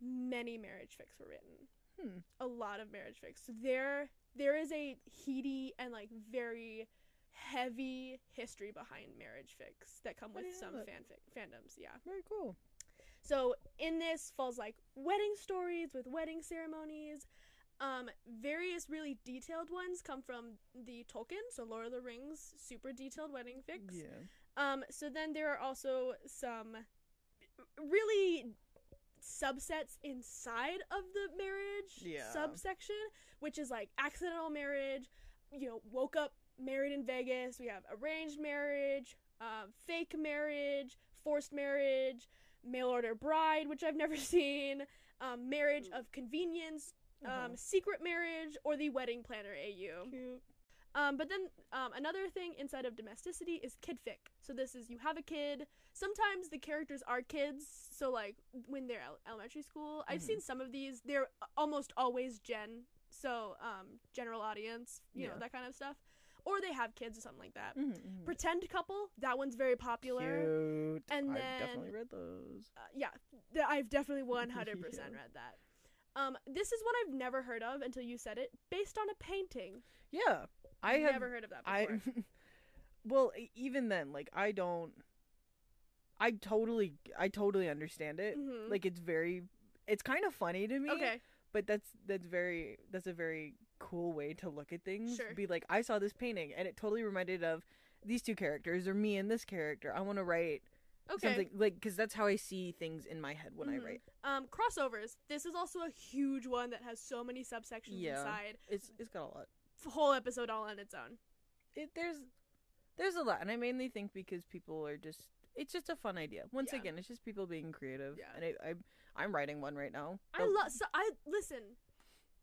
many marriage fics were written. Hmm. A lot of marriage fics. So there, there is a heady and like very heavy history behind marriage fics that come with some fanfic fandoms. Yeah. Very cool. So in this falls like wedding stories with wedding ceremonies. Um, various really detailed ones come from the Tolkien, so Lord of the Rings, super detailed wedding fics. Yeah. Um, so then there are also some really subsets inside of the marriage Yeah. subsection, which is like accidental marriage, you know, woke up married in Vegas. We have arranged marriage, um, fake marriage, forced marriage, mail order bride, which I've never seen, um, marriage of convenience, um, Uh-huh. secret marriage, or the wedding planner AU. Cute. Um, but then um, another thing inside of domesticity is kidfic. So this is you have a kid. Sometimes the characters are kids. So like when they're el- elementary school, I've Mhm. seen some of these. They're almost always Gen. So um, general audience, you know that kind of stuff. Or they have kids or something like that. Mhm, mhm. Pretend couple. That one's very popular. Cute. And I've definitely read those. Uh, yeah, th- I've definitely 100% Yeah. read that. Um, this is one I've never heard of until you said it. Based on a painting. Yeah. I have never heard of that I before. well, e- even then, like I don't. I totally, I totally understand it. Mhm. Like it's very, it's kind of funny to me. okay. But that's that's very that's a very cool way to look at things. Sure. Be like, I saw this painting and it totally reminded of these two characters or me and this character. I want to write Okay. something like because that's how I see things in my head when Mhm. I write. Um, crossovers. This is also a huge one that has so many subsections Yeah. inside. It's it's got a lot. Whole episode all on its own. It there's there's a lot, and I mainly think because people are just. It's just a fun idea. Once Yeah. again, it's just people being creative. Yeah. And it, I'm I'm writing one right now. I love. So I listen.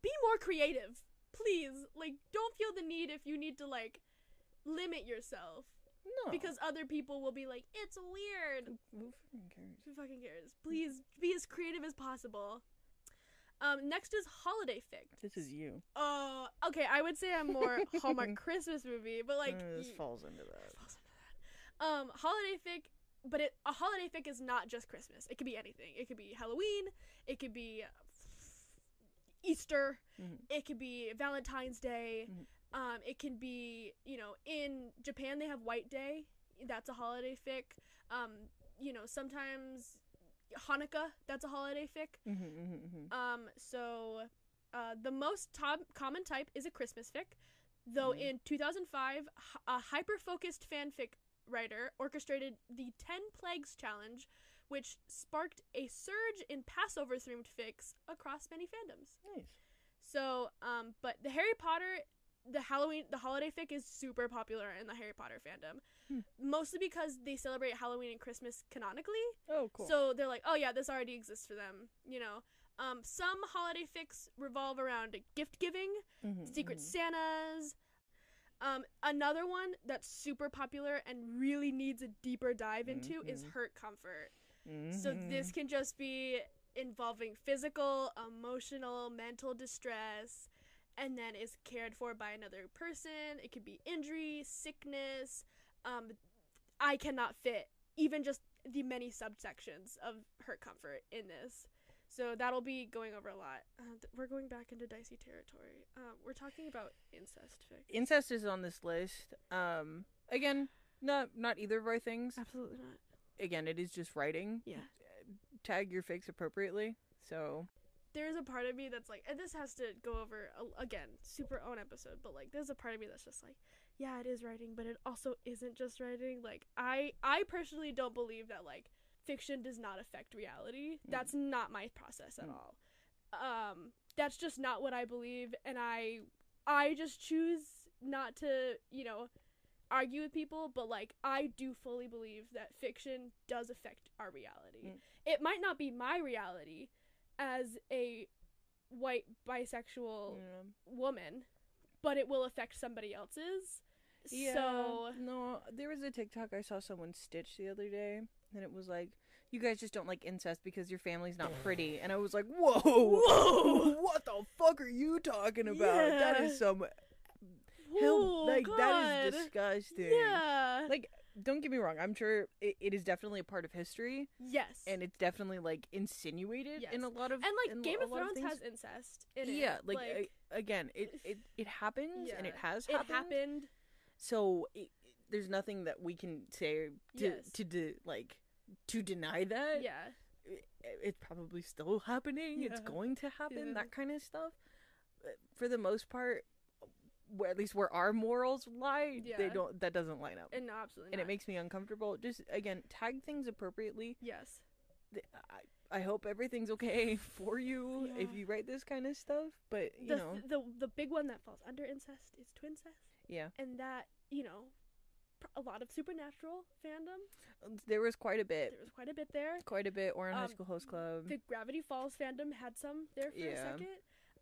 Be more creative, please. Like, don't feel the need if you need to like limit yourself no because other people will be like, it's weird. who freaking cares? Who fucking cares? Please be as creative as possible. Um, next is holiday fic. This is you. Uh, okay, I would say I'm more Hallmark Christmas movie, but like Uh, this falls into that. falls into that. Um, holiday fic, but it a holiday fic is not just Christmas. It could be anything. It could be Halloween. It could be Easter. Mhm. It could be Valentine's Day. Mhm. Um, it can be you know in Japan they have White Day. That's a holiday fic. Um, you know sometimes Hanukkah. That's a holiday fic. Mm-hmm, mm-hmm, mm-hmm. Um, so uh, the most top common type is a Christmas fic. Though Mhm. in 2005, a hyper focused fanfic writer orchestrated the 10 Plagues Challenge, which sparked a surge in Passover themed fics across many fandoms. Nice. So, um, but the Harry Potter, the Halloween, the holiday fic is super popular in the Harry Potter fandom, Hmm. mostly because they celebrate Halloween and Christmas canonically. Oh, cool. So they're like, oh yeah, this already exists for them, you know. Um, some holiday fics revolve around gift giving, Mhm, Secret mhm. Santas. Um, another one that's super popular and really needs a deeper dive into is Mhm. Hurt Comfort. So Mhm. this can just be involving physical, emotional, mental distress, and then is cared for by another person. It could be injury, sickness. Um, I cannot fit even just the many subsections of hurt comfort in this. So that'll be going over a lot. Uh, th- we're going back into dicey territory. Uh, we're talking about incest fic. incest is on this list. Um, again, not not either of our things. Absolutely not. Again, it is just writing. Yeah. Tag your fics appropriately. So there's a part of me that's like, and this has to go over again, super own episode, but like, there's a part of me that's just like, yeah, it is writing, but it also isn't just writing. Like, I, I personally don't believe that like fiction does not affect reality. Mm. That's not my process at Mm. all. Um, that's just not what I believe, and I, I just choose not to, you know, argue with people, but like I do fully believe that fiction does affect our reality. Mm. It might not be my reality as a white bisexual yeah. woman, but it will affect somebody else's. Yeah, So no, there was a TikTok I saw someone stitch the other day, and it was like, "You guys just don't like incest because your family's not pretty," and I was like, "Whoa, Whoa! what the fuck are you talking about? That Yeah. is some hell, like that God. is disgusting." Yeah. Like, don't get me wrong. I'm sure it, it is definitely a part of history, yes. and it's definitely like insinuated in a lot of and like Game of Thrones things. has incest in it. yeah, like, a- again, it, it it happens and it Yeah. has it happened. happened. So it, there's nothing that we can say to Yes. to de- like to deny that. Yeah. It's probably still happening. It's going to happen. Yeah. That kind of stuff. But For the most part, where at least where our morals lie, they don't. That doesn't line up, And no, absolutely and not. it makes me uncomfortable. Just again, tag things appropriately. yes. I I hope everything's okay for you if you write this kind of stuff. But you The, know, the the big one that falls under incest is twincest, yeah, and that you know, a lot of supernatural fandom. there was quite a bit. There was quite a bit there. Quite a bit. Ouran High Um, School Host Club. The Gravity Falls fandom had some there for a second.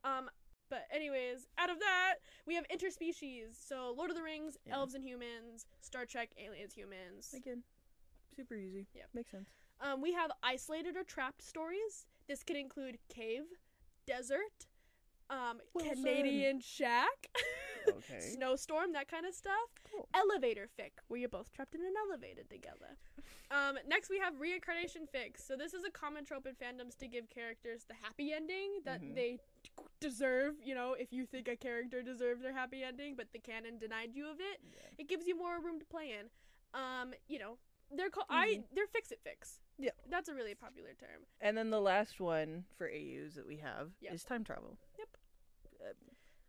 Um, but anyways, out of that, we have interspecies. So Lord of the Rings, Yeah. elves and humans, Star Trek, aliens, humans. Again, super easy. Yeah. makes sense. Um, we have isolated or trapped stories. This could include cave, desert, um, Wilson. Canadian shack, Okay. snowstorm, that kind of stuff. Cool. Elevator fic, where you're both trapped in an elevator together. Um, next we have reincarnation fic. So this is a common trope in fandoms to give characters the happy ending that Mhm. they deserve. You know, if you think a character deserves their happy ending, but the canon denied you of it, it gives you more room to play in. Um, you know, they're called I they're fix it fics. Yeah. That's a really popular term. And then the last one for AUs that we have Yep. is time travel.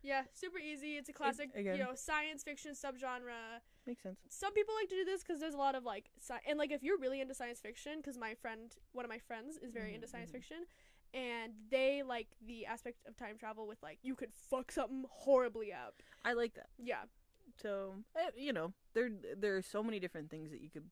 Yeah, super easy. It's a classic, again- you know, science fiction subgenre. Makes sense. Some people like to do this because there's a lot of like, sci- and like if you're really into science fiction, because my friend, one of my friends, is very into Mhm, science mhm. fiction, and they like the aspect of time travel with like you could fuck something horribly up. I like that. Yeah, So eh, you know, there there are so many different things that you could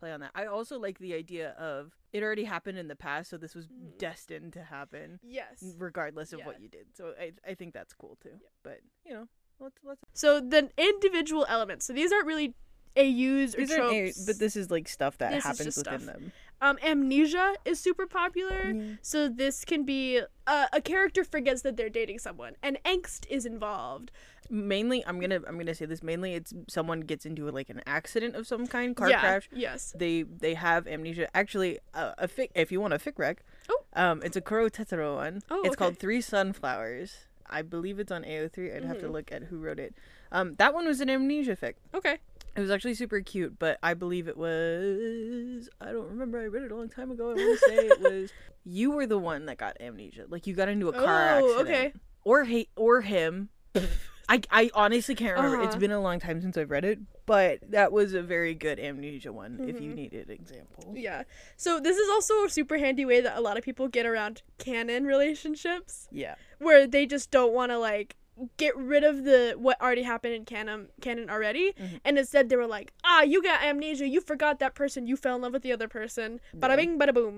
play on that. I also like the idea of it already happened in the past, so this was Mhm. destined to happen, yes. regardless of Yeah. what you did. So I I think that's cool too. But you know, let's let's. So the individual elements. So these aren't really AUs or These aren't A- tropes. but this is like stuff that This happens within stuff. them. um, amnesia is super popular. So this can be uh, a character forgets that they're dating someone, and angst is involved. Mainly i'm gonna i'm gonna say this mainly it's someone gets into like an accident of some kind car yeah. crash Yes. they they have amnesia actually uh, a fic if you want a fic rec Oh. um it's a kuroo tetsurou one Oh, it's called okay. three sunflowers i believe it's on ao3 i'd have to Mhm. look at who wrote it um that one was an amnesia fic Okay. it was actually super cute but i believe it was i don't remember i read it a long time ago i want to say it was you were the one that got amnesia like you got into a car Oh, accident okay. or he or him I, I honestly can't remember. It's Uh-huh. been a long time since I've read it, but that was a very good amnesia one. If you Mhm. needed examples. Yeah. So this is also a super handy way that a lot of people get around canon relationships Yeah. where they just don't want to like get rid of the what already happened in canon canon already Mhm. and instead they were like ah you got amnesia you forgot that person you fell in love with the other person bada bing bada boom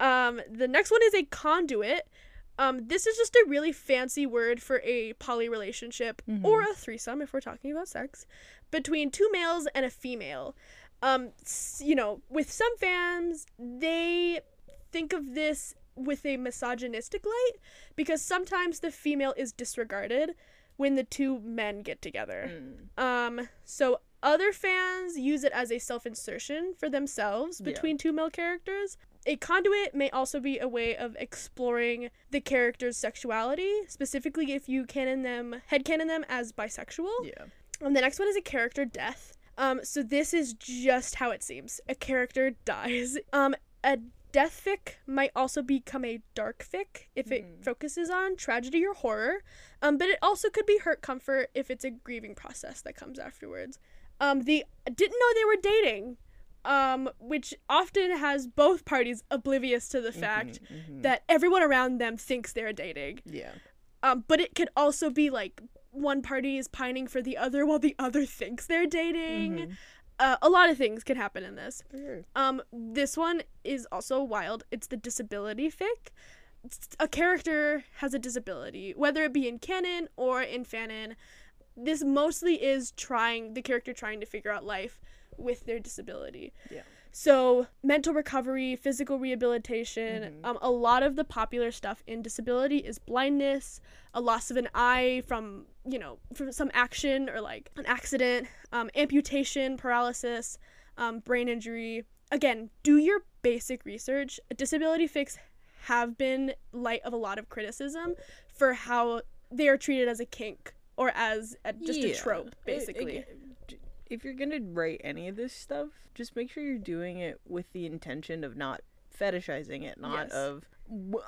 um the next one is a conduit um this is just a really fancy word for a poly relationship or a threesome if we're talking about sex between two males and a female um you know with some fans they think of this with a misogynistic light because sometimes the female is disregarded when the two men get together. Mm. Um, so other fans use it as a self-insertion for themselves Yeah. between two male characters. A conduit may also be a way of exploring the character's sexuality, specifically if you canon them, headcanon them as bisexual. Yeah. And the next one is a character death. Um, so this is just how it seems. A character dies. Um, a death fic might also become a dark fic if it Mhm. focuses on tragedy or horror. Um, but it also could be hurt comfort if it's a grieving process that comes afterwards. Um, the didn't know they were dating. Um, which often has both parties oblivious to the fact Mhm, mhm. that everyone around them thinks they're dating. Yeah. Um, but it could also be like one party is pining for the other while the other thinks they're dating. Mhm. Uh, a lot of things can happen in this. Sure. Um, this one is also wild. It's the disability fic. It's- A character has a disability, whether it be in canon or in fanon. This mostly is trying the character trying to figure out life with their disability. Yeah. So mental recovery, physical rehabilitation. Mhm. Um, a lot of the popular stuff in disability is blindness, a loss of an eye from you know from some action or like an accident, um, amputation, paralysis, um, brain injury. Again, do your basic research. Disability fics have been light of a lot of criticism for how they are treated as a kink or as a, just a trope, basically. again, j- If you're gonna write any of this stuff, just make sure you're doing it with the intention of not fetishizing it, not Yes. of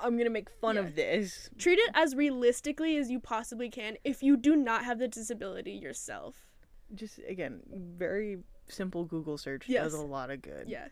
I'm gonna make fun Yeah. of this. treat it as realistically as you possibly can if you do not have the disability yourself. Just again, very simple Google search Yes. does a lot of good. Yeah.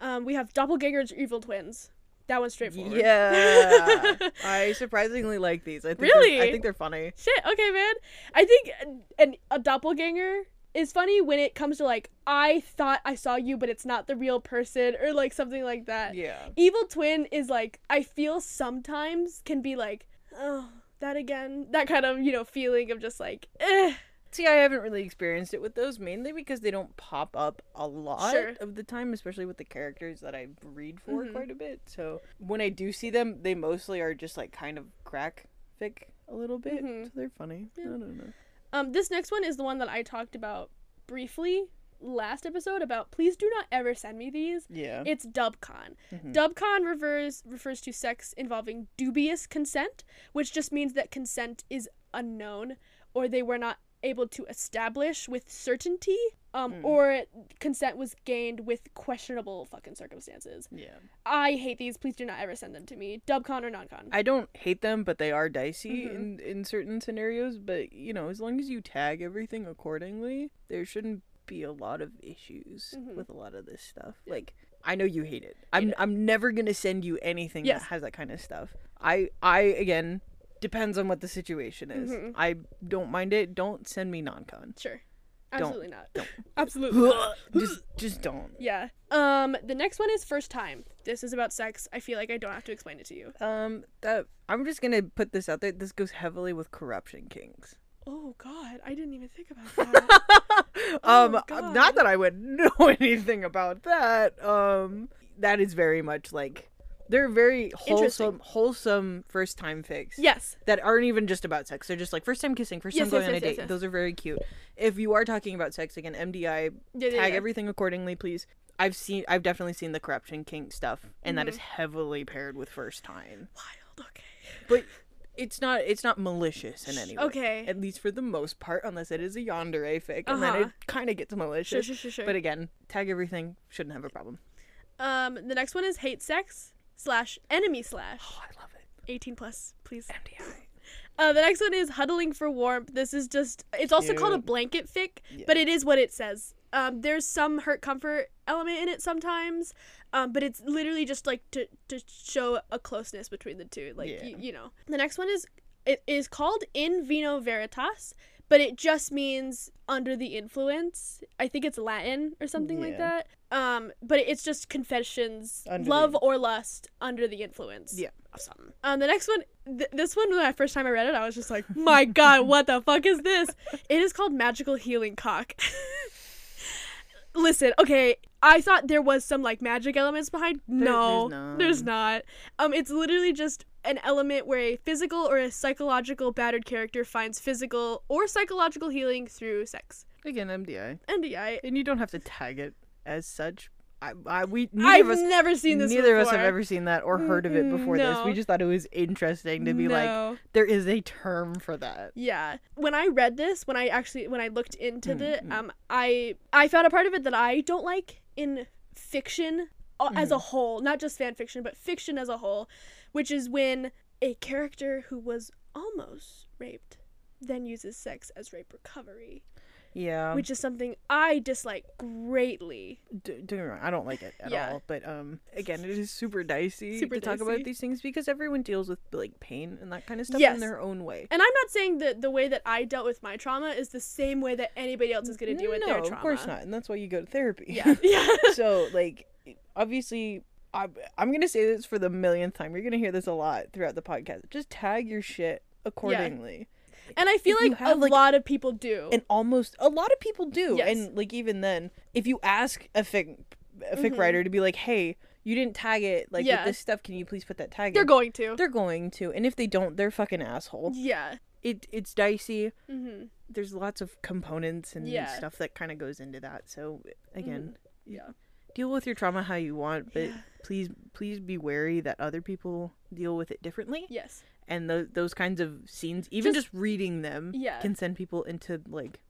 Um, we have doppelgangers evil twins. That one's straightforward. Yeah. I surprisingly like these. I think Really? I think they're funny. Shit. Okay, man. I think an, an, a doppelganger is funny when it comes to like I thought I saw you, but it's not the real person, or like something like that. Yeah. Evil twin is like I feel sometimes can be like oh that again that kind of you know feeling of just like eh. See, I haven't really experienced it with those mainly because they don't pop up a lot Sure. of the time, especially with the characters that I read for Mhm. quite a bit. So when I do see them, they mostly are just like kind of crack fic a little bit. Mhm. So they're funny. Yeah. I don't know. Um, this next one is the one that I talked about briefly last episode about please do not ever send me these. Yeah. It's dubcon. Mhm. Dubcon refers refers to sex involving dubious consent, which just means that consent is unknown or they were not able to establish with certainty um, Mm. or consent was gained with questionable fucking circumstances. yeah. I hate these. Please do not ever send them to me. Dubcon or non-con. I don't hate them, but they are dicey Mhm. in in certain scenarios. But you know, as long as you tag everything accordingly, there shouldn't be a lot of issues Mhm. with a lot of this stuff. Yeah. Like I know you hate it. I'm it. I'm never gonna send you anything Yes. that has that kind of stuff. I I again depends on what the situation is. Mhm. I don't mind it. Don't send me non-con. Sure. Don't. Absolutely not. Don't. Absolutely not. just just don't. Yeah. Um the next one is first time. This is about sex. I feel like I don't have to explain it to you. Um that I'm just gonna put this out there. This goes heavily with corruption kinks. Oh god, I didn't even think about that. um Oh, not that I would know anything about that. Um that is very much like they're very wholesome wholesome first time fics yes. that aren't even just about sex. They're just like first time kissing, first Yes, time going yes, on a date. yes, yes. Those are very cute. If you are talking about sex again, MDI Yeah, yeah, tag yeah. everything accordingly, please. I've seen I've definitely seen the corruption kink stuff and that Mhm. is heavily paired with first time. Wild, okay. But it's not it's not malicious in any way. Okay. At least for the most part, unless it is a yandere fic, and then Uh-huh. it kind of gets Sure, malicious. sure, sure, sure. But again, tag everything shouldn't have a problem. um the next one is hate sex slash enemy slash. Oh, I love it. 18 plus, please. MDI. Uh, the next one is huddling for warmth. This is just, it's also called a blanket fic, Yeah. but it is what it says. Um, there's some hurt comfort element in it sometimes, um, but it's literally just like to, to show a closeness between the two. Like, Yeah. you, you know. The next one is, it is called In Vino Veritas, but it just means under the influence. I think it's Latin or something like that. Um, but it's just confessions, Under the- love or lust under the influence Yeah. of something. Um, the next one, th- this one, when I first time I read it, I was just like, my god, what the fuck is this? It is called Magical Healing Cock. Listen, okay, I thought there was some like magic elements behind. There- no, there's there's not. Um, it's literally just an element where a physical or a psychological battered character finds physical or psychological healing through sex. Again, MDI. NDI. And you don't have to tag it as such. I, I we neither I've of us never seen this. neither of us have ever seen that or heard of it before this. We just thought it was interesting to be like there is a term for that. Yeah. When I read this, when I actually when I looked into Mm, the mm. um I I found a part of it that I don't like in fiction uh, as Mm-hmm. a whole, not just fan fiction, but fiction as a whole, which is when a character who was almost raped then uses sex as rape recovery, Yeah. which is something I dislike greatly. D- don't get me wrong, I don't like it at Yeah. all. But um, again, it is super dicey Super to talk about these things because everyone deals with like pain and that kind of stuff Yes. in their own way. And I'm not saying that the way that I dealt with my trauma is the same way that anybody else is going to deal with no, their trauma. No, of course not, and that's why you go to therapy. Yeah. yeah. so like, obviously. I'm, I'm gonna say this for the millionth time. You're gonna hear this a lot throughout the podcast. Just tag your shit accordingly. And I feel like a like- lot of people do. and almost a lot of people do Yes. and like even then if you ask a fic a fic Mhm. writer to be like hey you didn't tag it like Yeah. with this stuff can you please put that tag in? They're in going to. they're going to and if they don't they're fucking asshole Yeah. it it's dicey hmm there's lots of components and Yeah. stuff that kind of goes into that so again Yeah. deal with your trauma how you want but Yeah. please please be wary that other people deal with it differently Yes. And tho- those kinds of scenes even Just- just, reading them Yeah. can send people into like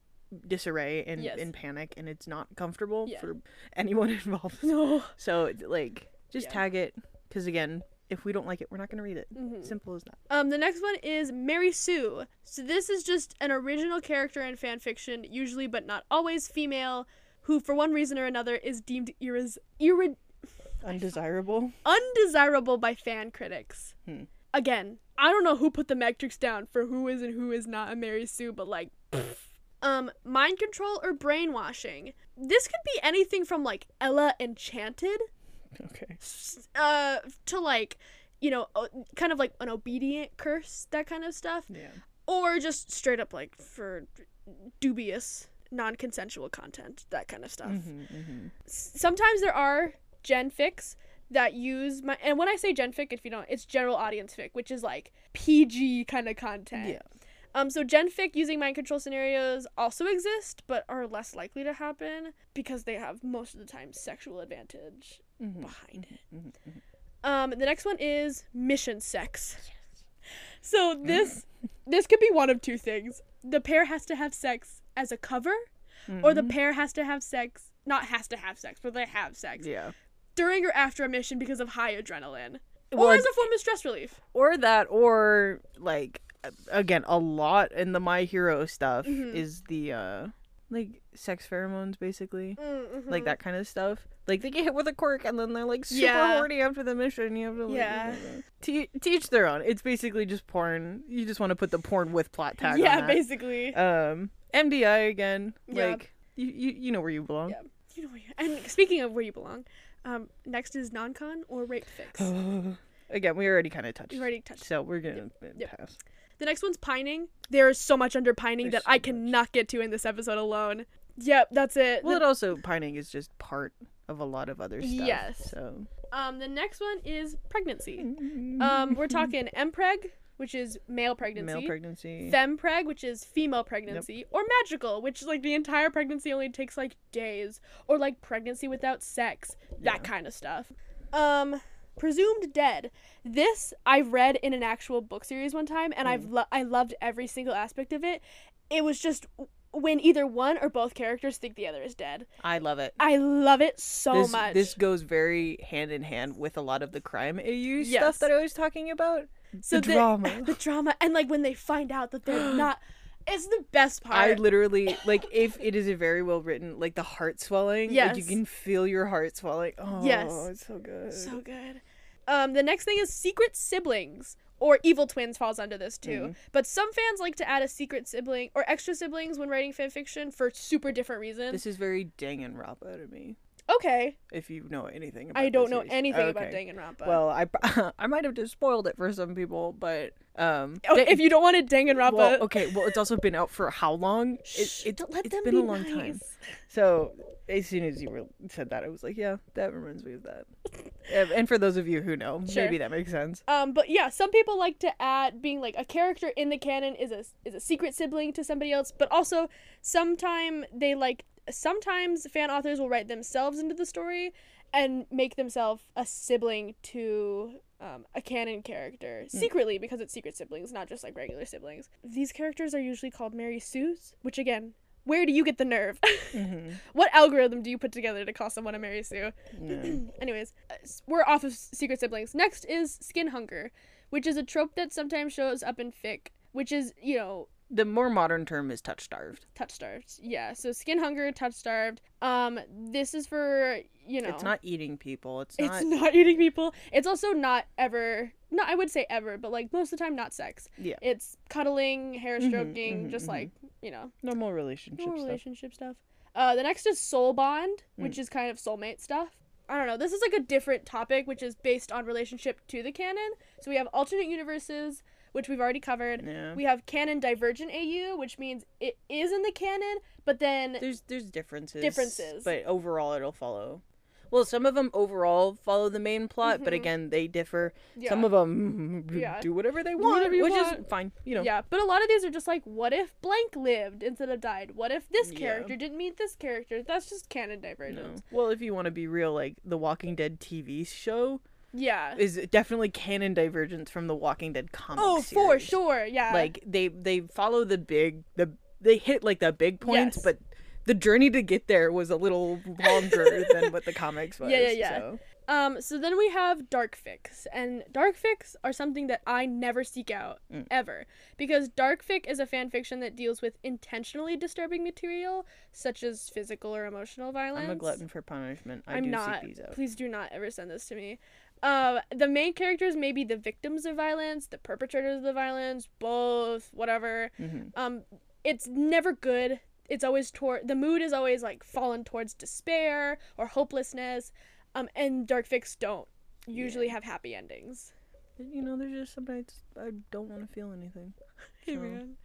disarray and, Yes. and panic and it's not comfortable Yeah. for anyone involved No. so like just Yeah. tag it because again if we don't like it we're not going to read it Mhm. simple as that Um, the next one is Mary Sue. So this is just an original character in fan fiction, usually but not always female, who for one reason or another is deemed irres- irre- undesirable undesirable by fan critics. Hmm. Again, I don't know who put the metrics down for who is and who is not a Mary Sue, but like, um, mind control or brainwashing. This could be anything from like Ella Enchanted, okay. uh, to like, you know, kind of like an obedient curse, that kind of stuff, yeah. Or just straight up like for dubious, non-consensual content, that kind of stuff. Hmm hmm sometimes there are gen fics that use my and when I say gen fic, if you don't, it's general audience fic, which is like PG kind of content. yeah Um, so gen fic using mind control scenarios also exist, but are less likely to happen because they have most of the time sexual advantage Mhm. behind it. Mhm, mhm. Um, the next one is mission sex. Yes. So this this could be one of two things. The pair has to have sex as a cover, or the Mhm. pair has to have sex not has to have sex, but they have sex yeah during or after a mission because of high adrenaline, Well, or as a form of stress relief. or that or like again a lot in the my hero stuff Mhm. is the uh like sex pheromones basically Mm-hmm. like that kind of stuff like they get hit with a quirk and then they're like super Yeah. horny after the mission you have to like, Yeah. te- teach their own it's basically just porn you just want to put the porn with plot tag Yeah, basically. um mdi again Yeah. like you, you you know where you belong Yeah. You know where you And speaking of where you belong, um, next is non-con or rape fics. again we already kind of touched We've already touched. so we're gonna Yep. pass The next one's pining. There is so much under pining There's that I so much. cannot get to in this episode alone. Yep, that's it. well The- it also pining is just part of a lot of other stuff Yes. so um, the next one is pregnancy. Um, we're talking mpreg, which is male pregnancy. male pregnancy fempreg, which is female pregnancy, or magical, which is like the entire pregnancy only takes like days, or like pregnancy without sex, that Yeah. kind of stuff. Um, presumed dead. This I've read in an actual book series one time, and Mm. I've lo- I loved every single aspect of it. It was just when either one or both characters think the other is dead. I love it. I love it so this, much. This goes very hand in hand with a lot of the crime AU Yes. stuff that I was talking about. So the drama. the drama and like when they find out that they're not it's the best part. I literally like if it is a very well written, like the heart swelling. Like you can feel your heart swelling. Oh, Yes. it's so good. so good. Um the next thing is secret siblings or evil twins falls under this too. Mhm. But some fans like to add a secret sibling or extra siblings when writing fan fiction for super different reasons. This is very Danganronpa to me. Okay. If you know anything about I don't know series. anything about Danganronpa. Well, I I might have just spoiled it for some people, but um, Oh, Da- if you don't want it Danganronpa, well, okay, well, it's also been out for how long? It, it, let it's them been be a long nice. time. So as soon as you said that, I was like, yeah, that reminds me of that. and, and for those of you who know, Sure. maybe that makes sense. Um, but yeah, some people like to add being like a character in the canon is a is a secret sibling to somebody else, but also sometime they like sometimes fan authors will write themselves into the story and make themselves a sibling to um, a canon character secretly because it's secret siblings, not just like regular siblings. These characters are usually called Mary Sue's, which again, where do you get the nerve? Mm-hmm. what algorithm do you put together to call someone a Mary Sue? Anyways, uh, we're off of secret siblings. Next is skin hunger, which is a trope that sometimes shows up in fic, which is, you know, The more modern term is touch starved. touch starved. Yeah, so skin hunger, touch starved. Um this is for, you know, It's not eating people. It's not. it's not. eating people. It's also not ever no, I would say ever, but like most of the time not sex. Yeah. It's cuddling, hair Mhm, stroking, mhm, just mhm. like, you know, normal relationship normal stuff. relationship stuff. Uh, the next is soul bond, Mm. which is kind of soulmate stuff. I don't know. This is like a different topic, which is based on relationship to the canon. So we have alternate universes, which we've already covered. Yeah. We have canon divergent AU, which means it is in the canon, but then There's there's differences. Differences. But overall, it'll follow. Well, some of them overall follow the main plot, but Mhm. again, they differ. yeah. Some of them Yeah. do whatever they want, whatever which want. is fine. You know. Yeah, but a lot of these are just like, what if blank lived instead of died? What if this Yeah. character didn't meet this character? That's just canon No. Well, if you want to be real, like the Walking Dead TV show Yeah. is definitely canon divergence from the Walking Dead comic Oh, for sure. Yeah. Like they they follow the big the they hit like the big points, Yes. but the journey to get there was a little longer than what the comics was. Yeah, yeah, yeah. so. Um, so then we have dark fics, and dark fics are something that I never seek out Mm. ever because dark fic is a fan fiction that deals with intentionally disturbing material such as physical or emotional violence. I'm a glutton for punishment. I I'm do not. seek these out. Please do not ever send this to me. Uh, the main characters may be the victims of violence, the perpetrators of the violence, both, whatever. hmm Um, it's never good. It's always toward the mood is always like fallen towards despair or hopelessness. Um, and dark fics don't usually Yeah. have happy endings. You know, there's just some nights I don't want to feel anything. Hey So- man.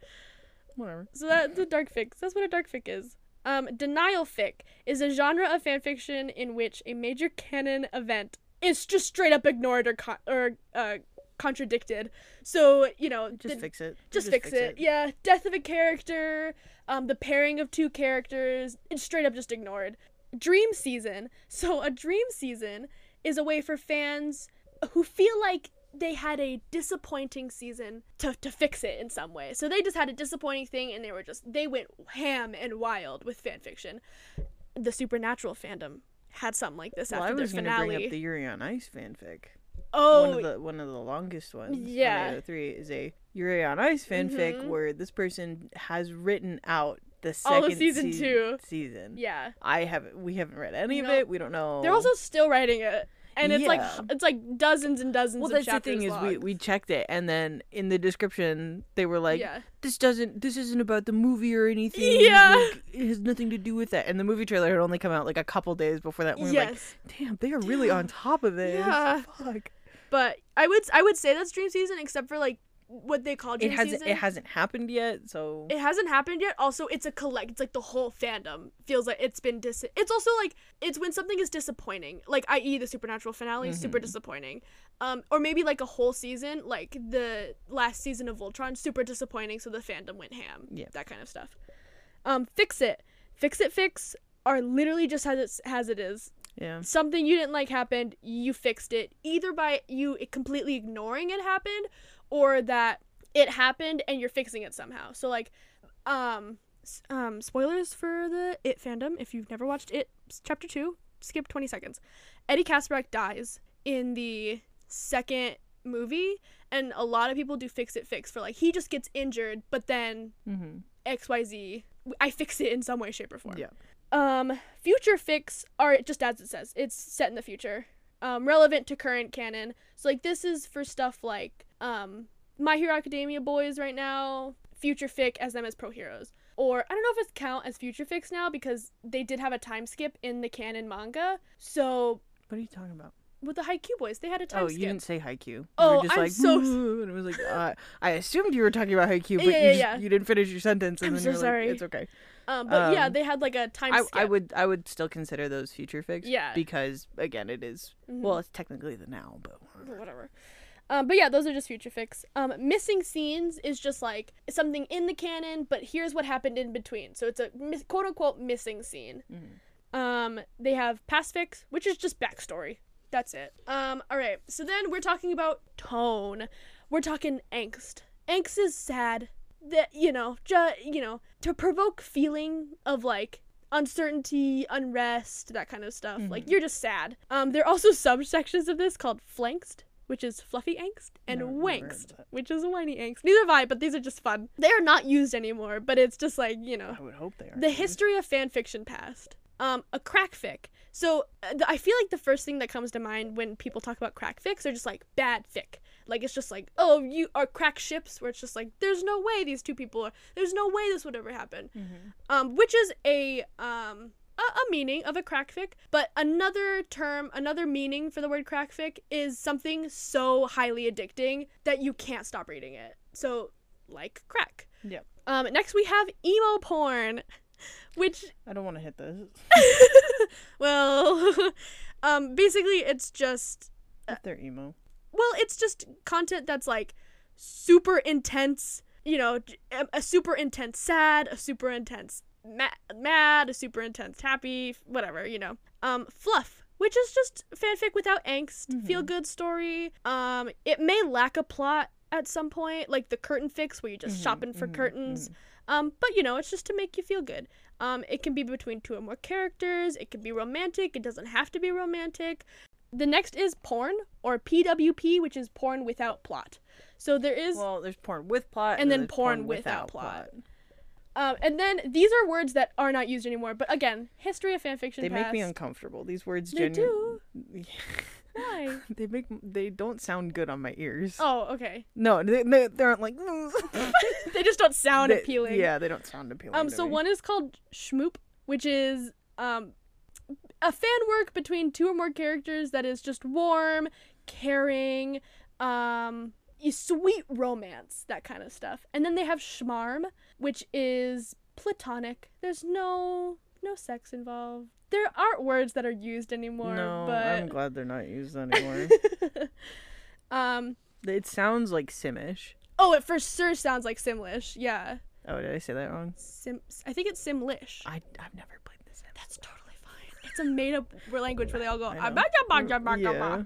Whatever. So that's the dark fic. That's what a dark fic is. Um, denial fic is a genre of fanfiction in which a major canon event is just straight up ignored or con- or uh, contradicted. So you know, Just the- fix it. just, fix, it. Yeah, death of a character, um, the pairing of two characters, it's straight up just ignored. Dream season. So a dream season is a way for fans who feel like they had a disappointing season to, to fix it in some way. So they just had a disappointing thing and they were just they went ham and wild with fan fiction. The supernatural fandom had something like this Well, I after their was gonna finale. bring up the Yuri on Ice fanfic. oh, one of the one of the longest ones. Yeah. The three is a Yuri on Ice fanfic Mhm. where this person has written out the All second of season sea- two. season. yeah. I haven't. We haven't read any of it. We don't know. They're also still writing it, and it's like it's like dozens and dozens. Well, that's the thing is we we checked it and then in the description they were like, yeah, "This doesn't. This isn't about the movie or anything. Yeah. like, it has nothing to do with that." And the movie trailer had only come out like a couple days before that. And we were like, yes, "Damn, they are really on top of this." Yeah. Fuck. but I would I would say that's dream season, except for like what they call dream It hasn't. season. It hasn't happened yet. So It hasn't happened yet. Also, it's a collect. It's like the whole fandom feels like it's been dis. It's also like it's when something is disappointing, like i.e. the supernatural finale, is super disappointing. Um, or maybe like a whole season, like the last season of Voltron, super disappointing. So the fandom went ham. Yeah. that kind of stuff. Um, fix it, fix it, fix are literally just as it as it is. yeah. Something you didn't like happened, you fixed it either by you completely ignoring it happened, or that it happened and you're fixing it somehow. So like, um, um, spoilers for the It fandom. If you've never watched It, chapter two, skip twenty seconds. Eddie Kaspbrak dies in the second movie, and a lot of people do fix it fix for like he just gets injured, but then Mm-hmm. XYZ I fix it in some way shape or form. Yeah. Um future fix are just as it says. It's set in the future. Um relevant to current canon. So like this is for stuff like um My Hero Academia boys right now, future fic as them as pro heroes. Or I don't know if it's count as future fix now because they did have a time skip in the canon manga. So What are you talking about? With the Haikyuu boys, they had a time Oh, skip. you didn't say Haikyuu. You Oh, just I'm like, so- and it was like, uh, I assumed you were talking about Haikyuu, but Yeah, you, just, yeah. you didn't finish your sentence, and I'm then so you're sorry. like, it's okay. Um, but yeah, Um, they had like a time I, skip. I would I would still consider those future fix. Yeah. Because again, it is Mhm. well, it's technically the now, but whatever. Um, but yeah, those are just future fix. Um, missing scenes is just like something in the canon, but here's what happened in between. So it's a mis- quote unquote missing scene. Mhm. Um, they have past fix, which is just backstory. That's it. Um, all right. So then we're talking about tone. We're talking angst. Angst is sad. That you know, just you know, to provoke feeling of like uncertainty, unrest, that kind of stuff. Like Mhm. you're just sad. Um, there are also subsections of this called flangst, which is fluffy angst, and Never- never heard of wankst, which is whiny angst. Neither have I, but these are just fun. They are not used anymore, but it's just like you know, I would hope they are. the history of fan fiction past. Um, a crack fic. So uh, th- I feel like the first thing that comes to mind when people talk about crack fics are just like bad fic. Like it's just like, oh, you are crack ships, where it's just like, there's no way these two people are. There's no way this would ever happen. Mhm. Um, which is a um a, a meaning of a crack fic, but another term, another meaning for the word crack fic is something so highly addicting that you can't stop reading it. So like crack. Yep. Um, next we have emo porn, which I don't want to hit this. well, um, basically it's just they're emo. well, it's just content that's like super intense. You know, a super intense sad, a super intense ma- mad, a super intense happy, whatever. You know, um, fluff. Which is just fanfic without angst, Mhm. feel good story. Um, it may lack a plot at some point, like the curtain fix where you're just Mhm, shopping for mhm, curtains. Um, but you know, it's just to make you feel good. Um, it can be between two or more characters. It can be romantic. It doesn't have to be romantic. The next is porn or PWP, which is porn without plot. So there is, Well, there's porn with plot, And then there's porn without plot. um, and then these are words that are not used anymore. But again, history of fanfiction. They make me uncomfortable. These words They genuinely. Why? they make they don't sound good on my ears. Oh, okay. No, they, they, they aren't like. they just don't sound They- appealing. Yeah, they don't sound appealing. Um, so me. one is called Schmoop, which is um a fan work between two or more characters that is just warm, caring, um sweet romance, that kind of stuff. And then they have Schmarm, which is platonic. There's no no sex involved. There aren't words that are used anymore, No, but I'm glad they're not used anymore. um it sounds like Simish. oh, it for sure sounds like Simlish. Yeah. Oh, did I say that wrong? Sim I think it's Simlish. I I've never played the Sims. That's totally fine. It's a made up language where they all go. "Ah, know. bah, bah, bah, bah, bah, bah." Yeah.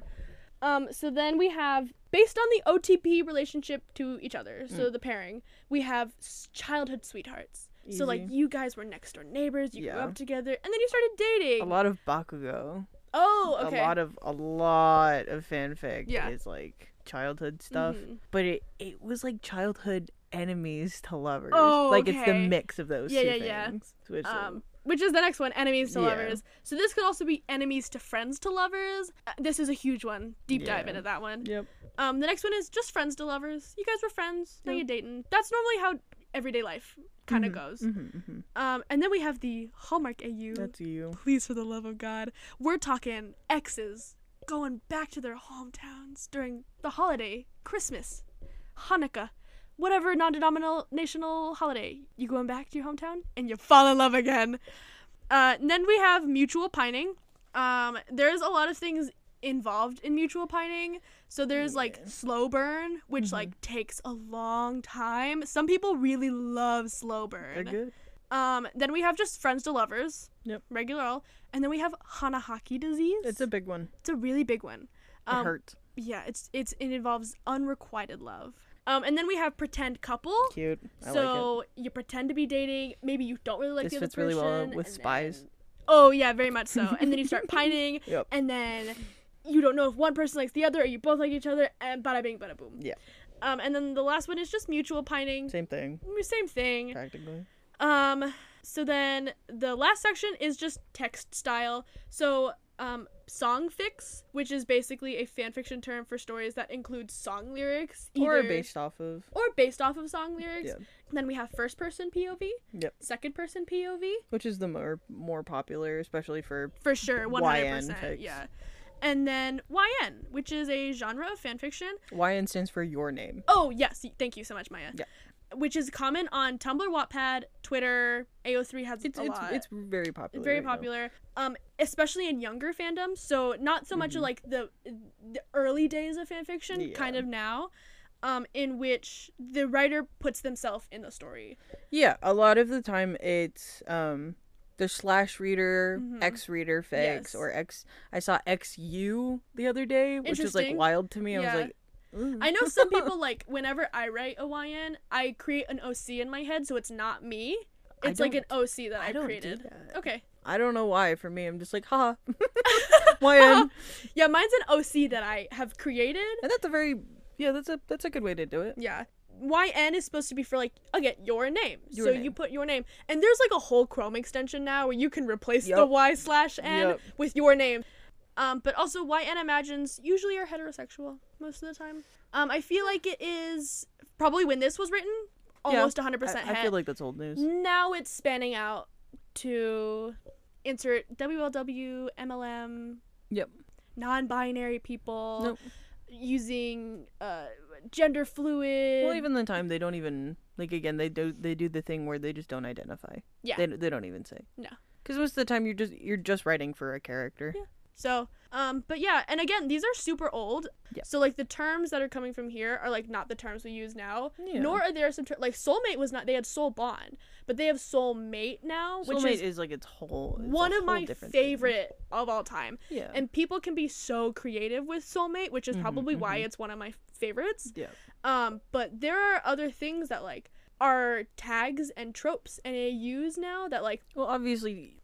Um. So then we have based on the OTP relationship to each other. So Mm. the pairing we have childhood sweethearts. So like you guys were next door neighbors. You grew up together, and then you started dating. a lot of Bakugo. Oh, okay. A lot of a lot of fanfic Yeah. is like childhood stuff, Mhm. but it it was like childhood enemies to lovers. Oh, like it's the mix of those Yeah, two yeah, yeah. things. Which, Um, which is the next one, enemies to Yeah. lovers. So this could also be enemies to friends to lovers. Uh, this is a huge one. Deep dive Yeah. into that one. Yep. Um, the next one is just friends to lovers. You guys were friends, now Yep. you're dating. That's normally how everyday life kind of Mhm, goes. mhm, mhm. Um, and then we have the Hallmark AU. That's you. Please, for the love of God, we're talking exes going back to their hometowns during the holiday, Christmas, Hanukkah, whatever non-denominational holiday. You going back to your hometown and you fall in love again. Uh, and then we have mutual pining. Um, there's a lot of things involved in mutual pining. So there's like slow burn, which Mhm. like takes a long time. Some people really love slow burn. They're good. Um, then we have just friends to lovers. Yep. Regular all. And then we have Hanahaki disease. It's a big one. it's a really big one. It Um, hurts. yeah, it's it's it involves unrequited love. Um, and then we have pretend couple. Cute. I like so you pretend to be dating. Maybe you don't really like This the other fits really well with spies. then- oh yeah, very much so. and then you start pining, Yep. and then you don't know if one person likes the other or you both like each other, and bada bing, bada boom. Yeah. Um, and then the last one is just mutual pining. Same thing, Same thing. practically. Um, so then the last section is just text style. So, um, song fix, which is basically a fanfiction term for stories that include song lyrics, Or based off of. or based off of song lyrics. Yeah. Then we have first person POV, Yep. second person POV, Which is the more more popular, especially for for sure, one hundred percent, yeah. And then YN, which is a genre of fanfiction. YN stands for your name. Oh yes, thank you so much, Maya. Yeah. Which is common on Tumblr, Wattpad, Twitter. AO3 has It's a it's lot. it's very popular. very right now. popular um especially in younger fandoms so not so much Mhm. like the the early days of fanfiction kind Yeah. of now um in which the writer puts themselves in the story Yeah, a lot of the time it's um the slash reader, Mhm. X reader Yes. or X. I saw XU the other day, which is like wild to me. I was like, "Ooh." i know some people like whenever i write a yn i create an oc in my head so it's not me it's like an oc that i, I created that. okay I don't know why. For me, I'm just like, ha, YN, yeah mine's an oc that i have created and that's a very yeah, that's a that's a good way to do it. Yeah. YN is supposed to be for like again your name. Your so name. you put your name, and there's like a whole Chrome extension now where you can replace the Y slash N Yup. with your name. Um, but also YN imagines usually are heterosexual most of the time. Um, I feel like it is probably when this was written, Yeah, almost 100% I, I feel like that's old news. now it's spanning out to insert WLW, MLM, Yep. non-binary people Nope. using uh, gender fluid. Well, even the time they don't even like again they do they do the thing where they just don't identify. Yeah. They they don't even say. No. Because most of the time you're just you're just writing for a character. Yeah. So, um, but yeah, and again, these are super old. So like the terms that are coming from here are like not the terms we use now. Yeah. Nor are there some ter- like soulmate was not. They had soul bond, but they have soulmate now, which Soulmate is is, like its whole it's one of whole my different thing. favorite of all time. Yeah. And people can be so creative with soulmate, which is Mhm, probably why mhm. it's one of my favorites. yeah. Um, but there are other things that like are tags and tropes and AUs now that like Well, obviously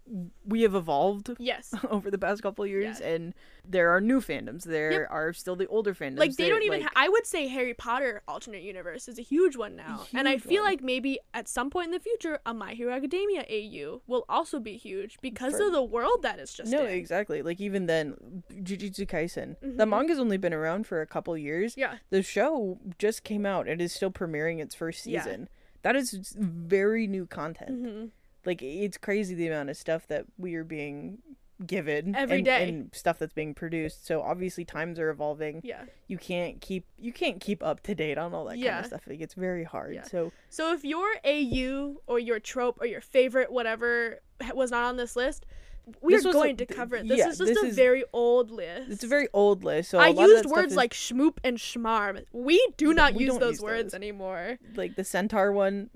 we have evolved yes, over the past couple of years, and there are new fandoms. There are still the older fandoms. like they There- don't even. like, ha- I would say Harry Potter alternate universe is a huge one now, and I feel one. like maybe at some point in the future, a My Hero Academia AU will also be huge because For- of the world that it's just no, in. exactly. Like even then, Jujutsu Kaisen. The Mhm. manga's only been around for a couple years. Yeah, The show just came out. It is still premiering its first Yeah. season. That is very new content. hmm Like it's crazy the amount of stuff that we are being given Every and, day. and stuff that's being produced. So obviously times are evolving. yeah. You can't keep you can't keep up to date on all that kind of stuff. Like it's very hard. Yeah. So So if your AU or your trope or your favorite whatever was not on this list, we This are was a- going to cover it. This yeah, is just this a is- very old list. it's a very old list. So I a lot of used words is, like schmoop and schmarm. We do not we use those use words those. anymore. like the centaur one.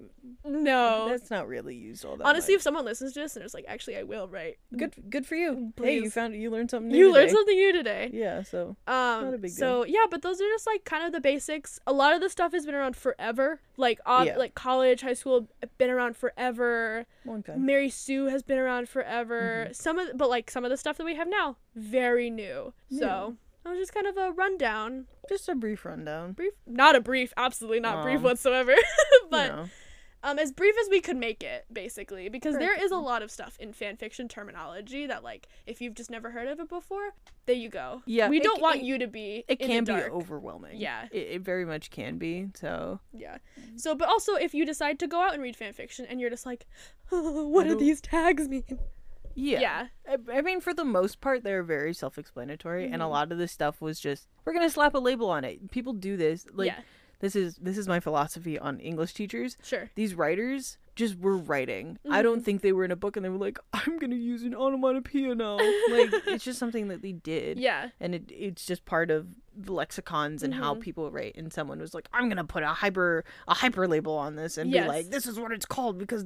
No. That's not really used all that Honestly, much. if someone listens to this and it's like, actually, I will write. good good for you. Hey, you Please. found you learned something new. You learned today. something new today. Yeah, so Um, a big so yeah, but those are just like kind of the basics. A lot of the stuff has been around forever. Like, ob- Yeah. like college, high school, been around forever. long time. Mary Sue has been around forever. Mm-hmm. Some of, but like some of the stuff that we have now, very new. So that was just kind of a rundown. Just a brief rundown. Brief, not a brief, absolutely not brief Um, whatsoever. but you know. um, as brief as we could make it, basically, because there is a lot of stuff in fan fiction terminology that, like, if you've just never heard of it before, there you go. Yeah, we it don't want it- you to be. it can be overwhelming. Yeah. It, it very much can be. So Yeah. So, but also, if you decide to go out and read fan fiction and you're just like, what do these tags mean? Yeah. Yeah. I, I mean, for the most part, they're very self-explanatory, and a Mhm. lot of this stuff was just we're gonna slap a label on it. People do this. Like yeah. this is this is my philosophy on English teachers. Sure. These writers just were writing. I don't Mhm. think they were in a book and they were like, I'm gonna use an onomatopoeia now. like it's just something that they did. Yeah. and it it's just part of the lexicons and how Mhm. people write and someone was like i'm gonna put a hyper a hyper label on this and Yes. be like this is what it's called because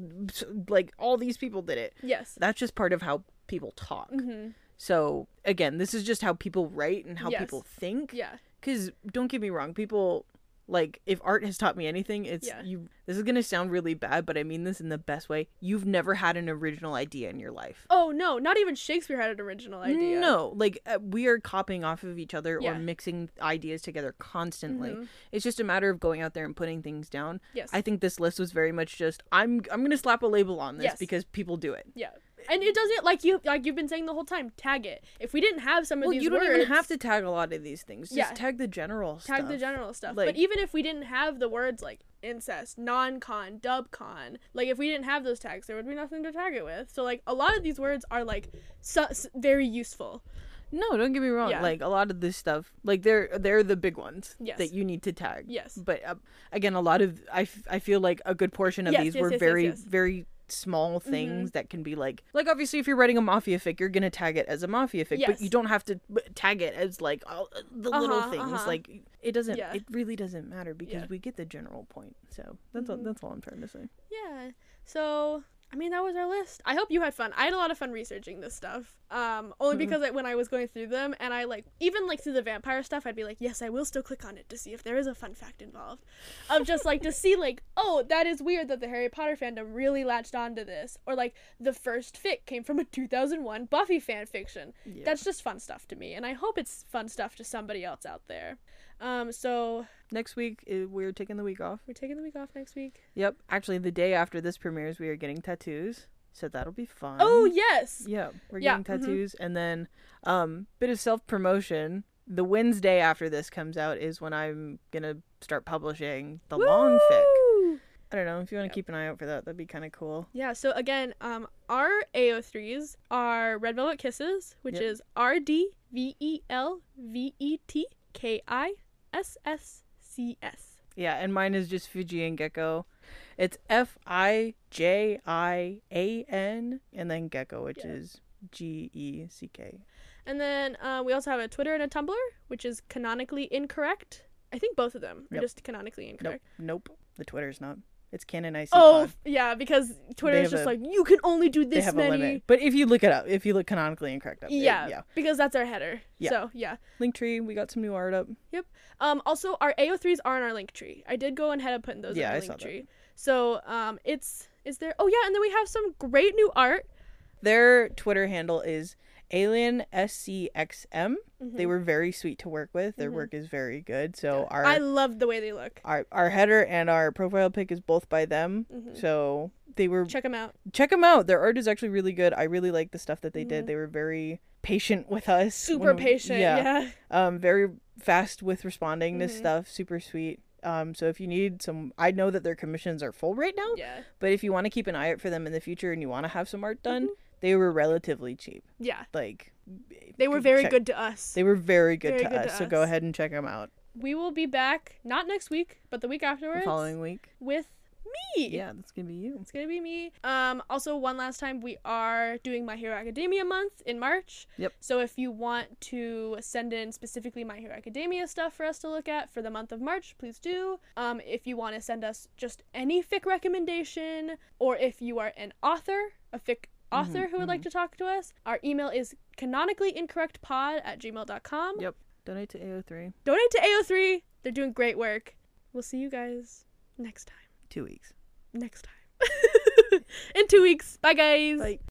like all these people did it Yes. that's just part of how people talk Mm-hmm. so again this is just how people write and how Yes. people think Yeah. because don't get me wrong people Like if art has taught me anything, it's Yeah. you this is going to sound really bad, but I mean this in the best way. You've never had an original idea in your life. Oh no, not even Shakespeare had an original idea. No, like uh, we are copying off of each other Yeah. or mixing ideas together constantly. Mhm. It's just a matter of going out there and putting things down. Yes. I think this list was very much just I'm I'm going to slap a label on this Yes. because people do it. yeah. And it doesn't like you like you've been saying the whole time. Tag it. If we didn't have some of Well, these you don't words, even have to tag a lot of these things. Just Yeah. tag the general stuff. tag stuff. the general stuff. Like- but even if we didn't have the words like incest, non-con, dub-con, like if we didn't have those tags, there would be nothing to tag it with. So like a lot of these words are like su- s- very useful. No, don't get me wrong. Yeah. Like a lot of this stuff, like they're they're the big ones Yes. that you need to tag. Yes. But uh, again, a lot of I, f- I feel like a good portion of Yes, these yes, were very very small things that can be like like obviously if you're writing a mafia fic, you're gonna tag it as a mafia fic, Yes. but you don't have to tag it as like all uh, the little Uh-huh, things. uh-huh. Like it doesn't. Yeah. It really doesn't matter because Yeah. we get the general point. So that's all. Mhm. That's all I'm trying to say. Yeah. So I mean that was our list. I hope you had fun. I had a lot of fun researching this stuff. Um, only Mhm. because I, when I was going through them and I like even like through the vampire stuff, I'd be like, yes, I will still click on it to see if there is a fun fact involved. Of just like to see like, oh, that is weird that the Harry Potter fandom really latched onto this, or like the first fic came from a 2001 Buffy fan fiction. Yeah. That's just fun stuff to me, and I hope it's fun stuff to somebody else out there. Um, so next week we're taking the week off. we're taking the week off next week. Yep. Actually, the day after this premieres, we are getting tattoos. So that'll be fun. Oh yes, Yeah, we're Yeah, getting mhm. tattoos, and then um, bit of self promotion. The Wednesday after this comes out is when I'm gonna start publishing the long fic. I don't know if you want to keep an eye out for that. That'd be kind of cool. Yeah, so again, um, our AO3s are Red Velvet Kisses, which Yep. is R D V E L V E T K I S S C S. Yeah, and mine is just Fijian Gecko. It's F I J I A N and then Gecko, which Yeah. is G E C K. And then uh, we also have a Twitter and a Tumblr, which is canonically incorrect. I think both of them are just canonically Nope, incorrect. nope. The Twitter's not. It's Canon IC. Oh, Pod. yeah, because Twitter is just a- like you can only do They this have many. a limit. But if you look it up, if you look canonically incorrect up, it- Yeah, yeah. because that's our header. Yeah. So yeah. Linktree, we got some new art up. Yep. Um, also, our AO3s are in our link tree. I did go ahead and put those Yeah, in our I link saw that. tree. So um, it's is there? Oh yeah, and then we have some great new art. Their Twitter handle is Alien SCXM. They Mhm. were very sweet to work with. Their Mhm. work is very good. So Yeah. our I love the way they look. our our header and our profile pic is both by them. Mhm. So they were Check them out. check them out. Their art is actually really good. I really like the stuff that they did. They were very patient with us. Super when patient. Yeah. Um, very fast with responding to Mhm. stuff. Super sweet. Um, so if you need some, I know that their commissions are full right now. Yeah. But if you want to keep an eye out for them in the future and you want to have some art done, Mhm. They were relatively cheap. Yeah. Like They were very check. good to us. They were very good, Very to, good us, to so go ahead and check them out we will be back not next week, but the week the afterwards following week. with me. Yeah, that's gonna be you. It's gonna be me. Um, also, one last time, we are doing My Hero Academia month in March. Yep. So if you want to send in specifically My Hero Academia stuff for us to look at for the month of March, please do. Um, if you want to send us just any fic recommendation, or if you are an author, a fic author Mhm, who would like to talk to us, our email is canonically incorrect pod at gmail.com. Yep. Donate to AO3. Donate to AO3. They're doing great work. We'll see you guys next time. Two weeks. Next time. in two weeks. Bye, guys. Bye.